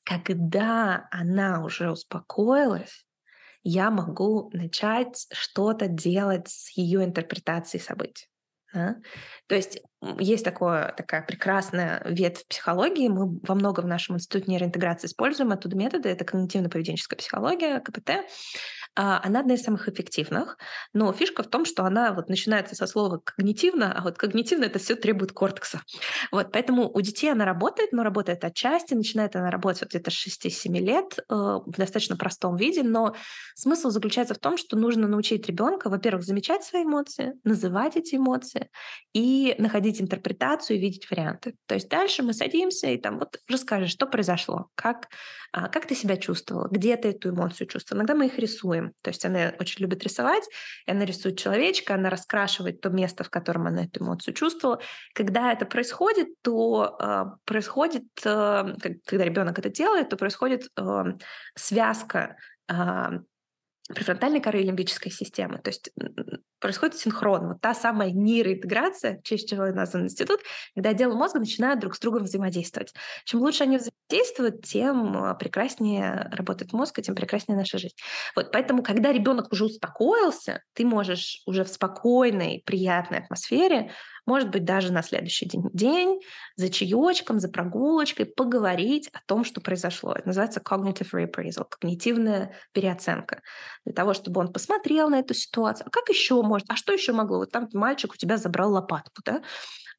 Когда она уже успокоилась, я могу начать что-то делать с ее интерпретацией событий. Да? То есть есть такое, такая прекрасная ветвь психологии. Мы во многом в нашем институте нейроинтеграции используем оттуда методы. Это когнитивно-поведенческая психология, КПТ. А, она одна из самых эффективных, но фишка в том, что она вот начинается со слова когнитивно, а вот когнитивно это все требует кортекса. Вот, поэтому у детей она работает, но работает отчасти, начинает она работать вот где-то с 6-7 лет э, в достаточно простом виде, но смысл заключается в том, что нужно научить ребенка, во-первых, замечать свои эмоции, называть эти эмоции и находить интерпретацию и видеть варианты. То есть дальше мы садимся и там вот расскажи, что произошло, как, а, как ты себя чувствовала, где ты эту эмоцию чувствовала. Иногда мы их рисуем, то есть она очень любит рисовать, и она рисует человечка, она раскрашивает то место, в котором она эту эмоцию чувствовала. Когда это происходит, то э, происходит, э, когда ребенок это делает, то происходит э, связка префронтальной коры и лимбической системы. То есть происходит синхрон. Вот та самая нейроинтеграция, в честь чего назван институт, когда отделы мозга начинают друг с другом взаимодействовать. Чем лучше они взаимодействуют, тем а, прекраснее работает мозг, и тем прекраснее наша жизнь. Вот поэтому, когда ребенок уже успокоился, ты можешь уже в спокойной, приятной атмосфере может быть, даже на следующий день, день за чаечком, за прогулочкой поговорить о том, что произошло. Это называется cognitive reappraisal, когнитивная переоценка. Для того, чтобы он посмотрел на эту ситуацию. А как еще может? А что еще могло? Вот там мальчик у тебя забрал лопатку, да?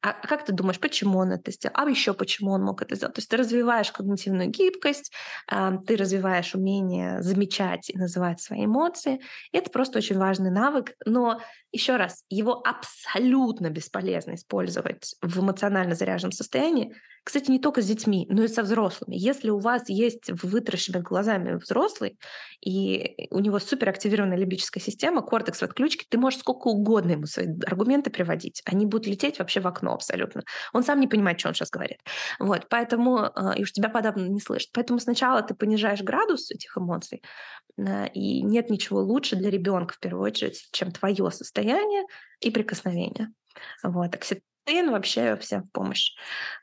А как ты думаешь, почему он это сделал, а еще почему он мог это сделать. То есть ты развиваешь когнитивную гибкость, ты развиваешь умение замечать и называть свои эмоции. И это просто очень важный навык, но еще раз, его абсолютно бесполезно использовать в эмоционально заряженном состоянии, кстати, не только с детьми, но и со взрослыми. Если у вас есть вытаращенными глазами взрослый, и у него суперактивированная лимбическая система, кортекс в отключке, ты можешь сколько угодно ему свои аргументы приводить. Они будут лететь вообще в окно абсолютно. Он сам не понимает, что он сейчас говорит. Вот, поэтому, а, и уж тебя подобно не слышит. Поэтому сначала ты понижаешь градус этих эмоций, и нет ничего лучше для ребенка в первую очередь, чем твое состояние и прикосновение. Вот. Сын вообще всем в помощь,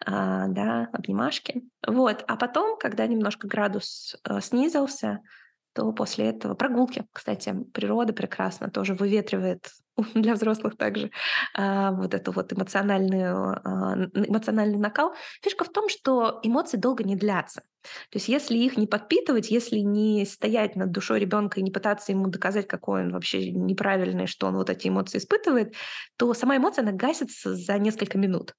а, да, обнимашки. Вот, а потом, когда немножко градус э, снизился, то после этого прогулки, кстати, природа прекрасно тоже выветривает <laughs> для взрослых также а, вот эту вот эмоциональную, а, эмоциональный накал. Фишка в том, что эмоции долго не длятся. То есть если их не подпитывать, если не стоять над душой ребенка и не пытаться ему доказать, какой он вообще неправильный, что он вот эти эмоции испытывает, то сама эмоция, она гасится за несколько минут.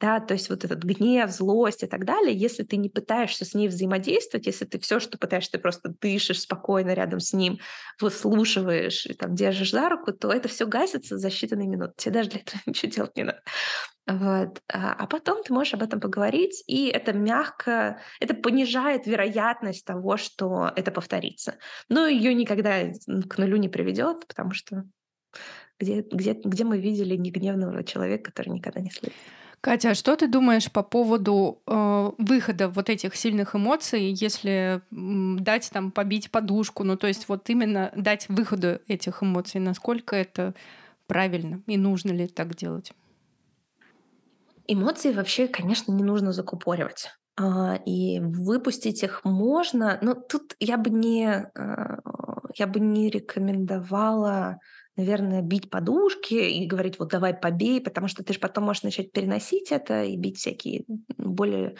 Да? То есть вот этот гнев, злость и так далее, если ты не пытаешься с ней взаимодействовать, если ты все, что пытаешься, ты просто дышишь спокойно рядом с ним, выслушиваешь и там держишь за руку, то это все гасится за считанные минуты. Тебе даже для этого <laughs> ничего делать не надо. Вот. А, а потом ты можешь об этом поговорить, и это мягко, это понижает вероятность того, что это повторится. Но ее никогда к нулю не приведет, потому что где, где, где мы видели негневного человека, который никогда не слышит. Катя, а что ты думаешь по поводу э, выхода вот этих сильных эмоций, если дать там побить подушку, ну то есть вот именно дать выходу этих эмоций, насколько это правильно и нужно ли так делать? Эмоции вообще, конечно, не нужно закупоривать. А, и выпустить их можно, но тут я бы не, а, я бы не рекомендовала наверное, бить подушки и говорить, вот давай побей, потому что ты же потом можешь начать переносить это и бить всякие более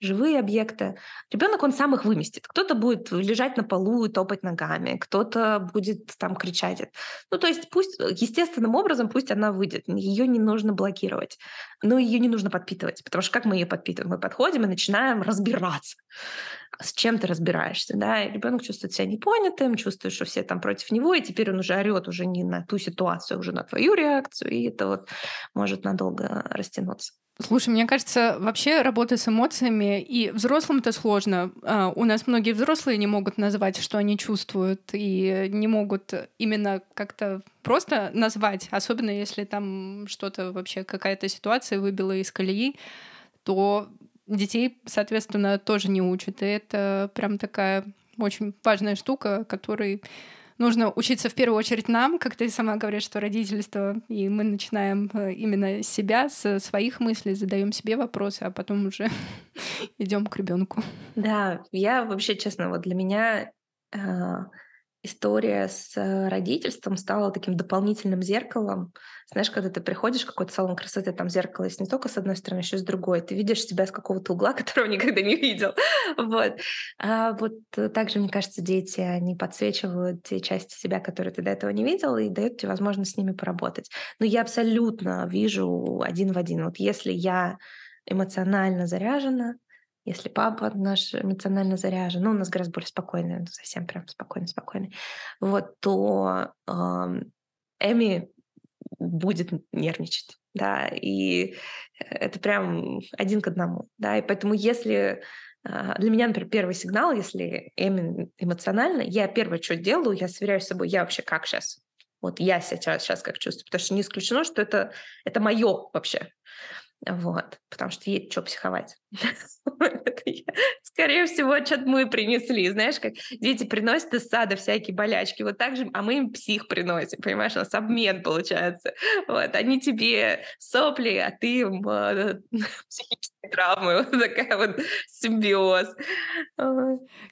живые объекты. Ребенок, он сам их выместит. Кто-то будет лежать на полу и топать ногами, кто-то будет там кричать. Ну, то есть пусть естественным образом пусть она выйдет. Ее не нужно блокировать, но ее не нужно подпитывать, потому что как мы ее подпитываем? Мы подходим и начинаем разбираться с чем ты разбираешься, да, ребенок чувствует себя непонятым, чувствует, что все там против него, и теперь он уже орет уже не на ту ситуацию, а уже на твою реакцию, и это вот может надолго растянуться. Слушай, мне кажется, вообще работа с эмоциями, и взрослым это сложно. А, у нас многие взрослые не могут назвать, что они чувствуют, и не могут именно как-то просто назвать, особенно если там что-то вообще, какая-то ситуация выбила из колеи, то детей, соответственно, тоже не учат. И это прям такая очень важная штука, которой нужно учиться в первую очередь нам, как ты сама говоришь, что родительство, и мы начинаем э, именно с себя, с своих мыслей, задаем себе вопросы, а потом уже <laughs> идем к ребенку. Да, я вообще, честно, вот для меня э, история с э, родительством стала таким дополнительным зеркалом. Знаешь, когда ты приходишь в какой-то салон красоты, там зеркало есть не только с одной стороны, еще с другой. Ты видишь себя с какого-то угла, <laughs> которого никогда не видел. Вот. А вот э, также, мне кажется, дети, они подсвечивают те части себя, которые ты до этого не видел, и дают тебе возможность с ними поработать. Но я абсолютно вижу один в один. Вот если я эмоционально заряжена, если папа наш эмоционально заряжен, ну, у нас гораздо более спокойный, ну, совсем прям спокойный, спокойный, вот, то э, Эми будет нервничать, да, и это прям один к одному, да, и поэтому если э, для меня, например, первый сигнал, если Эми эмоционально, я первое, что делаю, я сверяю с собой, я вообще как сейчас, вот я сейчас, сейчас как чувствую, потому что не исключено, что это, это мое вообще. Вот, потому что ей что психовать. <laughs> Скорее всего, что-то мы принесли. Знаешь, как дети приносят из сада всякие болячки. Вот так же, а мы им псих приносим. Понимаешь, у нас обмен получается. Вот, они тебе сопли, а ты им э, <laughs> психические травмы. <laughs> Вот такая вот симбиоз.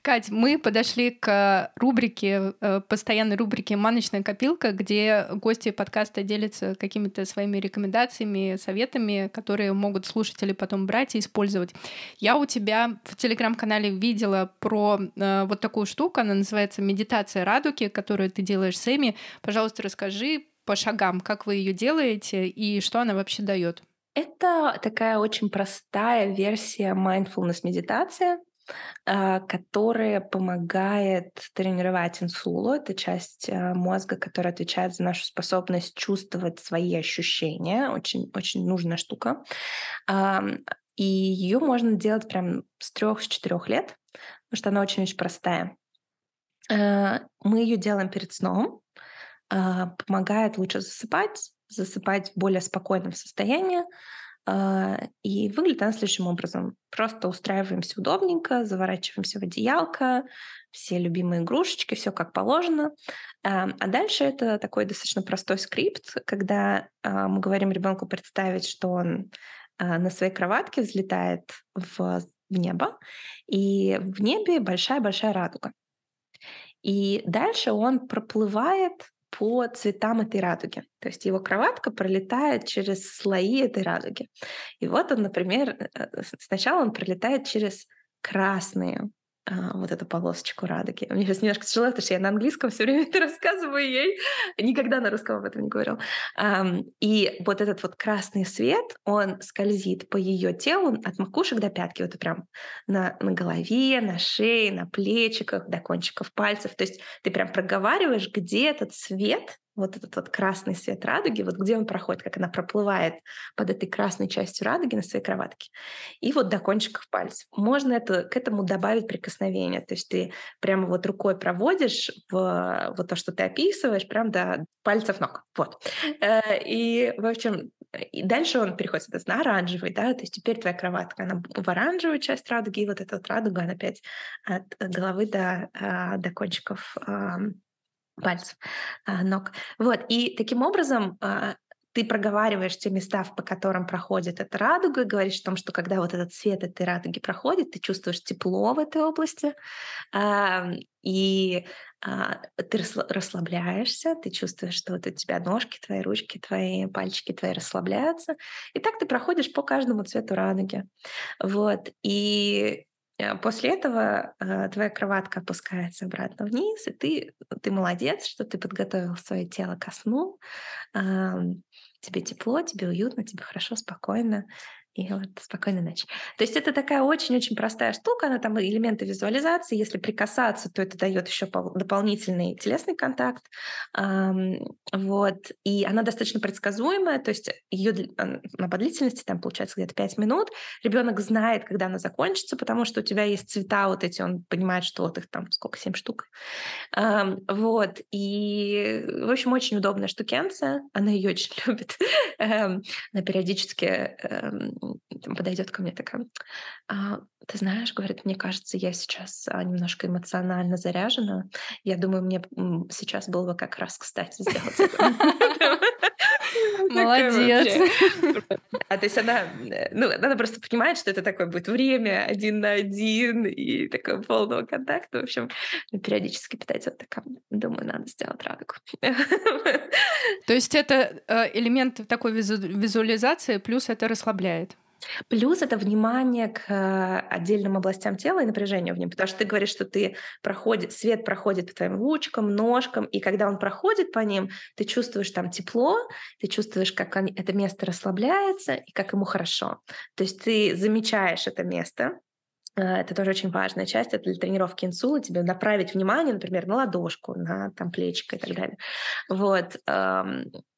Кать, мы подошли к рубрике, э, постоянной рубрике «Маночная копилка», где гости подкаста делятся какими-то своими рекомендациями, советами, которые которые могут слушатели потом брать и использовать. Я у тебя в телеграм-канале видела про э, вот такую штуку, она называется «Медитация радуги», которую ты делаешь с Эми. Пожалуйста, расскажи по шагам, как вы ее делаете и что она вообще дает. Это такая очень простая версия mindfulness медитации, а, которая помогает тренировать инсулу. Это часть а, мозга, которая отвечает за нашу способность чувствовать свои ощущения. Очень, очень нужная штука. И ее можно делать прям с трех-четырех лет, потому что она очень-очень простая. А, мы ее делаем перед сном, помогает лучше засыпать, засыпать в более спокойном состоянии. А, и выглядит она следующим образом. Просто устраиваемся удобненько, заворачиваемся в одеялко, все любимые игрушечки, все как положено. А дальше это такой достаточно простой скрипт, когда а, мы говорим ребенку представить, что он на своей кроватке взлетает в, в небо, и в небе большая-большая радуга. И дальше он проплывает по цветам этой радуги. То есть его кроватка пролетает через слои этой радуги. И вот он, например, э, э, сначала он пролетает через красные а, вот эту полосочку радуги. Мне сейчас немножко тяжело, потому что я на английском все время <laughs> это рассказываю ей. Никогда на русском об этом не говорил. И вот этот вот красный свет, он скользит по ее телу от макушек до пятки. Вот прям на, на голове, на шее, на плечиках, до кончиков пальцев. То есть ты прям проговариваешь, где этот свет вот этот вот красный свет радуги, вот где он проходит, как она проплывает под этой красной частью радуги на своей кроватке. И вот до кончиков пальцев. Можно это, к этому добавить прикосновение. То есть ты прямо вот рукой проводишь в вот то, что ты описываешь, прям до пальцев ног. Вот. Э, и, в общем, и дальше он переходит на оранжевый, да, то есть теперь твоя кроватка, она в оранжевую часть радуги, и вот эта вот радуга, она опять от головы до, а, до кончиков пальцев, а, ног. Вот, и таким образом а, ты проговариваешь те места, по которым проходит эта радуга, и говоришь о том, что когда вот этот свет этой радуги проходит, ты чувствуешь тепло в этой области, и а, ты расслабляешься, ты чувствуешь, что вот у тебя ножки, твои ручки, твои пальчики твои расслабляются. И так ты проходишь по каждому цвету радуги. Вот. И после этого э, твоя кроватка опускается обратно вниз, и ты, ты молодец, что ты подготовил свое тело ко сну. Э, тебе тепло, тебе уютно, тебе хорошо, спокойно и вот спокойной ночи. То есть это такая очень-очень простая штука, она там элементы визуализации. Если прикасаться, то это дает еще дополнительный телесный контакт. Вот. И она достаточно предсказуемая, то есть ее на длительности там получается где-то 5 минут. Ребенок знает, когда она закончится, потому что у тебя есть цвета вот эти, он понимает, что вот их там сколько, 7 штук. Вот. И, в общем, очень удобная штукенция. Она ее очень <laughs> любит. Эм, она периодически подойдет ко мне такая, а, ты знаешь, говорит, мне кажется, я сейчас а, немножко эмоционально заряжена. Я думаю, мне сейчас было бы как раз кстати сделать это. <laughs> Молодец. <laughs> А то есть она, ну, она просто понимает, что это такое будет время один на один и такое полного контакта. В общем, периодически питается вот такая, думаю, надо сделать радугу. <laughs> То есть это э, элемент такой визуализации, плюс это расслабляет. Плюс это внимание к э, отдельным областям тела и напряжению в нем, потому что ты говоришь, что ты проходит, свет проходит по твоим ручкам, ножкам, и когда он проходит по ним, ты чувствуешь там тепло, ты чувствуешь, как это место расслабляется и как ему хорошо. То есть ты замечаешь это место, это тоже очень важная часть. Это для тренировки инсулы тебе направить внимание, например, на ладошку, на там плечико и так далее. Вот.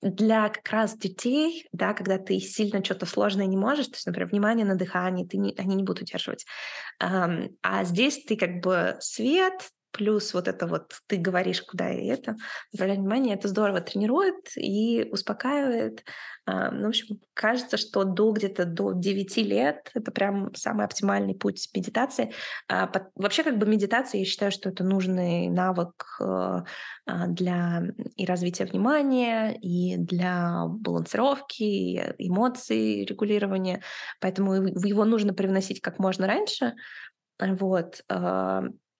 Для как раз детей, да, когда ты сильно что-то сложное не можешь, то есть, например, внимание на дыхание, ты не, они не будут удерживать. А здесь ты как бы свет, плюс вот это вот ты говоришь, куда и это, направлять внимание, это здорово тренирует и успокаивает. А, ну, в общем, кажется, что до где-то до 9 лет это прям самый оптимальный путь медитации. А, вообще, как бы медитация, я считаю, что это нужный навык э, а, для и развития внимания, и для балансировки, эмоций, регулирования. Поэтому его нужно привносить как можно раньше. Вот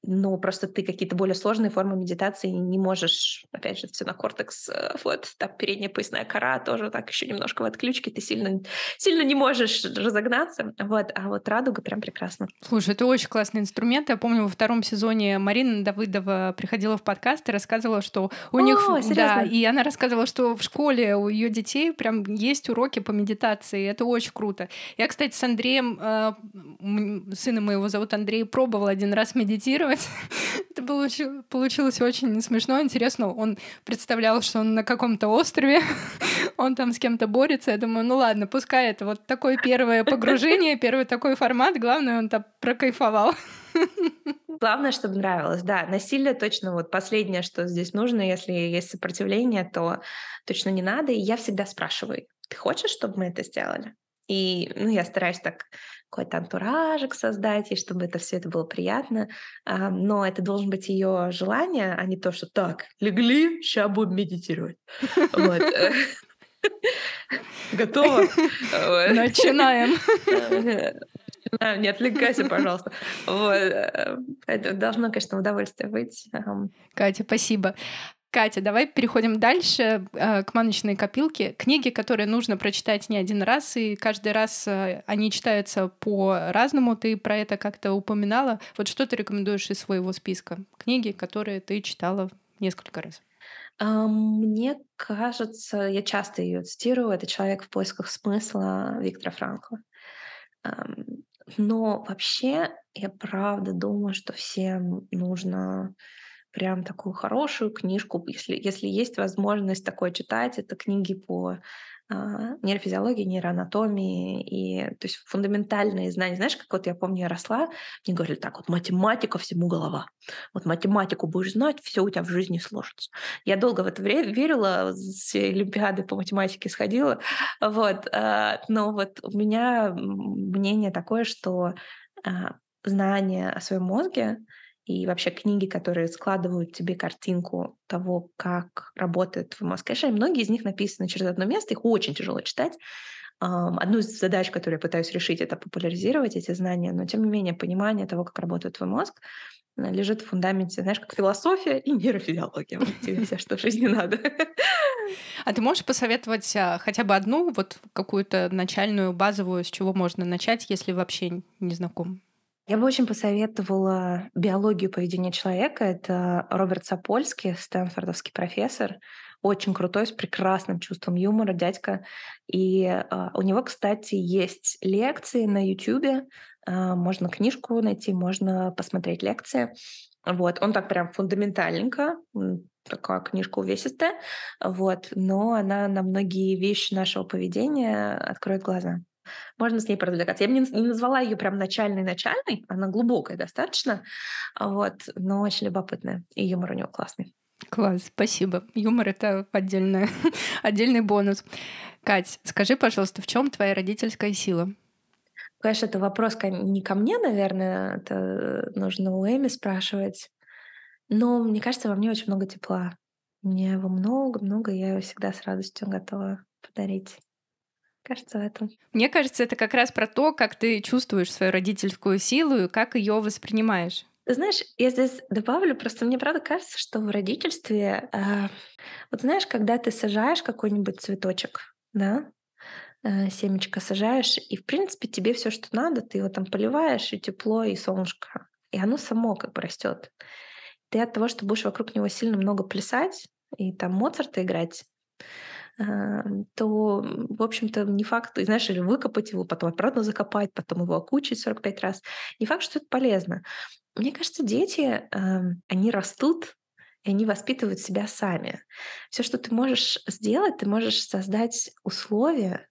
но просто ты какие-то более сложные формы медитации не можешь, опять же, все на кортекс, э, вот, там передняя поясная кора тоже так еще немножко в отключке, ты сильно, сильно не можешь разогнаться, вот, а вот радуга прям прекрасно. Слушай, это очень классный инструмент. Я помню, во втором сезоне Марина Давыдова приходила в подкаст и рассказывала, что у О, них... Серьезно? Да, и она рассказывала, что в школе у ее детей прям есть уроки по медитации. Это очень круто. Я, кстати, с Андреем, э, сына моего зовут Андрей, пробовала один раз медитировать. <laughs> Это было, получилось очень смешно, интересно. Он представлял, что он на каком-то острове, <laughs> он там с кем-то борется. Я думаю, ну ладно, пускай это вот такое первое погружение, <laughs> первый такой формат. Главное, он там прокайфовал. Главное, чтобы нравилось, да. Насилие точно вот последнее, что здесь нужно. Если есть сопротивление, то точно не надо. И я всегда спрашиваю, ты хочешь, чтобы мы это сделали? И ну, я стараюсь так какой-то антуражик создать, и чтобы это все это было приятно. А, но это должен быть ее желание, а не то, что так, легли, сейчас будем медитировать. <laughs> Готово? Начинаем. <laughs> Не отвлекайся, пожалуйста. Вот. Э, это должно, конечно, удовольствие быть. Катя, спасибо. Катя, давай переходим дальше э, к маночной копилке. Книги, которые нужно прочитать не один раз, и каждый раз э, они читаются по-разному. Ты про это как-то упоминала. Вот что ты рекомендуешь из своего списка? Книги, которые ты читала несколько раз. Мне кажется, я часто ее цитирую, это «Человек в поисках смысла» Виктора Франкла. Но вообще, я правда думаю, что всем нужно прям такую хорошую книжку, если, если есть возможность такое читать, это книги по а, нейрофизиологии, нейроанатомии и то есть фундаментальные знания. Знаешь, как вот я помню, я росла, мне говорили так, вот математика всему голова. Вот математику будешь знать, все у тебя в жизни сложится. Я долго в это верила, все олимпиады по математике сходила, вот. А, но вот у меня мнение такое, что а, знание о своем мозге и вообще книги, которые складывают тебе картинку того, как работает твой мозг. Конечно, многие из них написаны через одно место, их очень тяжело читать. Одну из задач, которую я пытаюсь решить, это популяризировать эти знания, но тем не менее понимание того, как работает твой мозг, э, лежит в фундаменте, знаешь, как философия и нейрофизиология. Вот тебе все, что в жизни надо. А ты можешь посоветовать а, хотя бы одну, вот какую-то начальную, базовую, с чего можно начать, если вообще не знаком? Я бы очень посоветовала биологию поведения человека. Это Роберт Сапольский, стэнфордовский профессор, очень крутой, с прекрасным чувством юмора дядька. И э, у него, кстати, есть лекции на YouTube. Э, можно книжку найти, можно посмотреть лекции. Вот, он так прям фундаментальненько, такая книжка увесистая, вот, но она на многие вещи нашего поведения откроет глаза. Можно с ней продвигаться. Я бы не, не назвала ее прям начальной-начальной, она глубокая достаточно, вот, но очень любопытная. И юмор у него классный. Класс, спасибо. Юмор — это отдельный, <laughs> отдельный бонус. Кать, скажи, пожалуйста, в чем твоя родительская сила? Конечно, это вопрос не ко мне, наверное, это нужно у Эми спрашивать. Но мне кажется, во мне очень много тепла. Мне его много-много, я его всегда с радостью готова подарить. Кажется, в этом. Мне кажется, это как раз про то, как ты чувствуешь свою родительскую силу и как ее воспринимаешь. Ты знаешь, я здесь добавлю, просто мне правда кажется, что в родительстве, э, вот знаешь, когда ты сажаешь какой-нибудь цветочек, да, э, семечко сажаешь, и в принципе тебе все, что надо, ты его там поливаешь, и тепло, и солнышко, и оно само как бы растет. Ты от того, что будешь вокруг него сильно много плясать и там Моцарта играть, то, в общем-то, не факт, знаешь, или выкопать его, потом обратно закопать, потом его окучить 45 раз. Не факт, что это полезно. Мне кажется, дети, они растут, и они воспитывают себя сами. Все, что ты можешь сделать, ты можешь создать условия,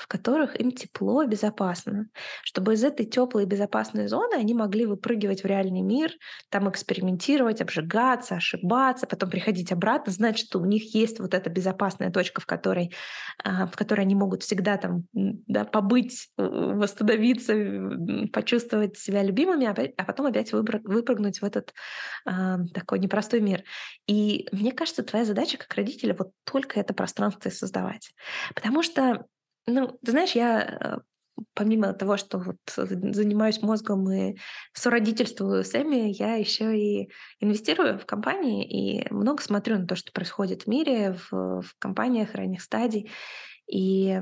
в которых им тепло и безопасно, чтобы из этой теплой и безопасной зоны они могли выпрыгивать в реальный мир, там экспериментировать, обжигаться, ошибаться, потом приходить обратно, знать, что у них есть вот эта безопасная точка, в которой, а, в которой они могут всегда там да, побыть, э, восстановиться, почувствовать себя любимыми, а, а потом опять выпрыгнуть в этот а, такой непростой мир. И мне кажется, твоя задача как родителя вот только это пространство и создавать. Потому что ну, ты знаешь, я э, помимо того, что вот занимаюсь мозгом и сородительствую с Эми, я еще и инвестирую в компании и много смотрю на то, что происходит в мире, в, в компаниях ранних стадий. И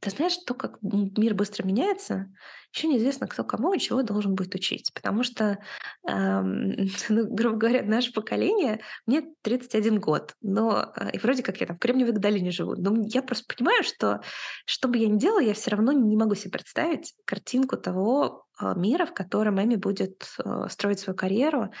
ты знаешь, то, как мир быстро меняется, еще неизвестно, кто кому и чего должен будет учить. Потому что, эм, <laughs> ну, грубо говоря, наше поколение, мне 31 год, но э, и вроде как я там в Кремниевой долине живу, но я просто понимаю, что что бы я ни делала, я все равно не могу себе представить картинку того э, мира, в котором Эми будет э, строить свою карьеру.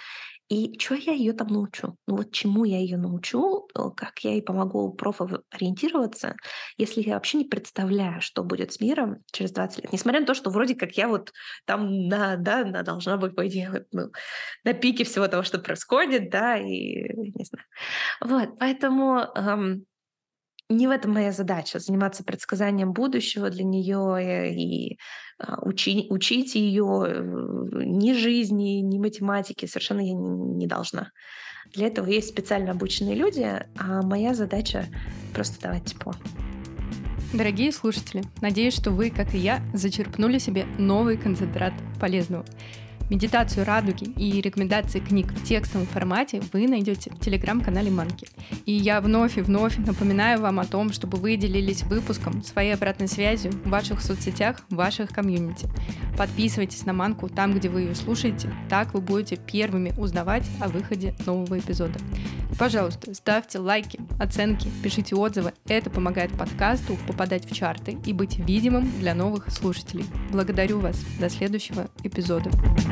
И что я ее там научу? Ну вот чему я ее научу, э, как я ей помогу профориентироваться, если я вообще не представляю, что будет с миром через 20 лет. Несмотря на то, что вроде как я вот там на, да, на должна быть, по идее, ну, на пике всего того, что происходит, да, и не знаю. Вот, поэтому эм, не в этом моя задача заниматься предсказанием будущего для нее и а, учи, учить ее э, ни жизни, ни математики совершенно я не, не должна. Для этого есть специально обученные люди, а моя задача просто давать тепло. Дорогие слушатели, надеюсь, что вы, как и я, зачерпнули себе новый концентрат полезного. Медитацию радуги и рекомендации книг в текстовом формате вы найдете в телеграм-канале Манки. И я вновь и вновь напоминаю вам о том, чтобы вы делились выпуском своей обратной связью в ваших соцсетях, в ваших комьюнити. Подписывайтесь на Манку там, где вы ее слушаете, так вы будете первыми узнавать о выходе нового эпизода. Пожалуйста, ставьте лайки, оценки, пишите отзывы. Это помогает подкасту попадать в чарты и быть видимым для новых слушателей. Благодарю вас. До следующего эпизода.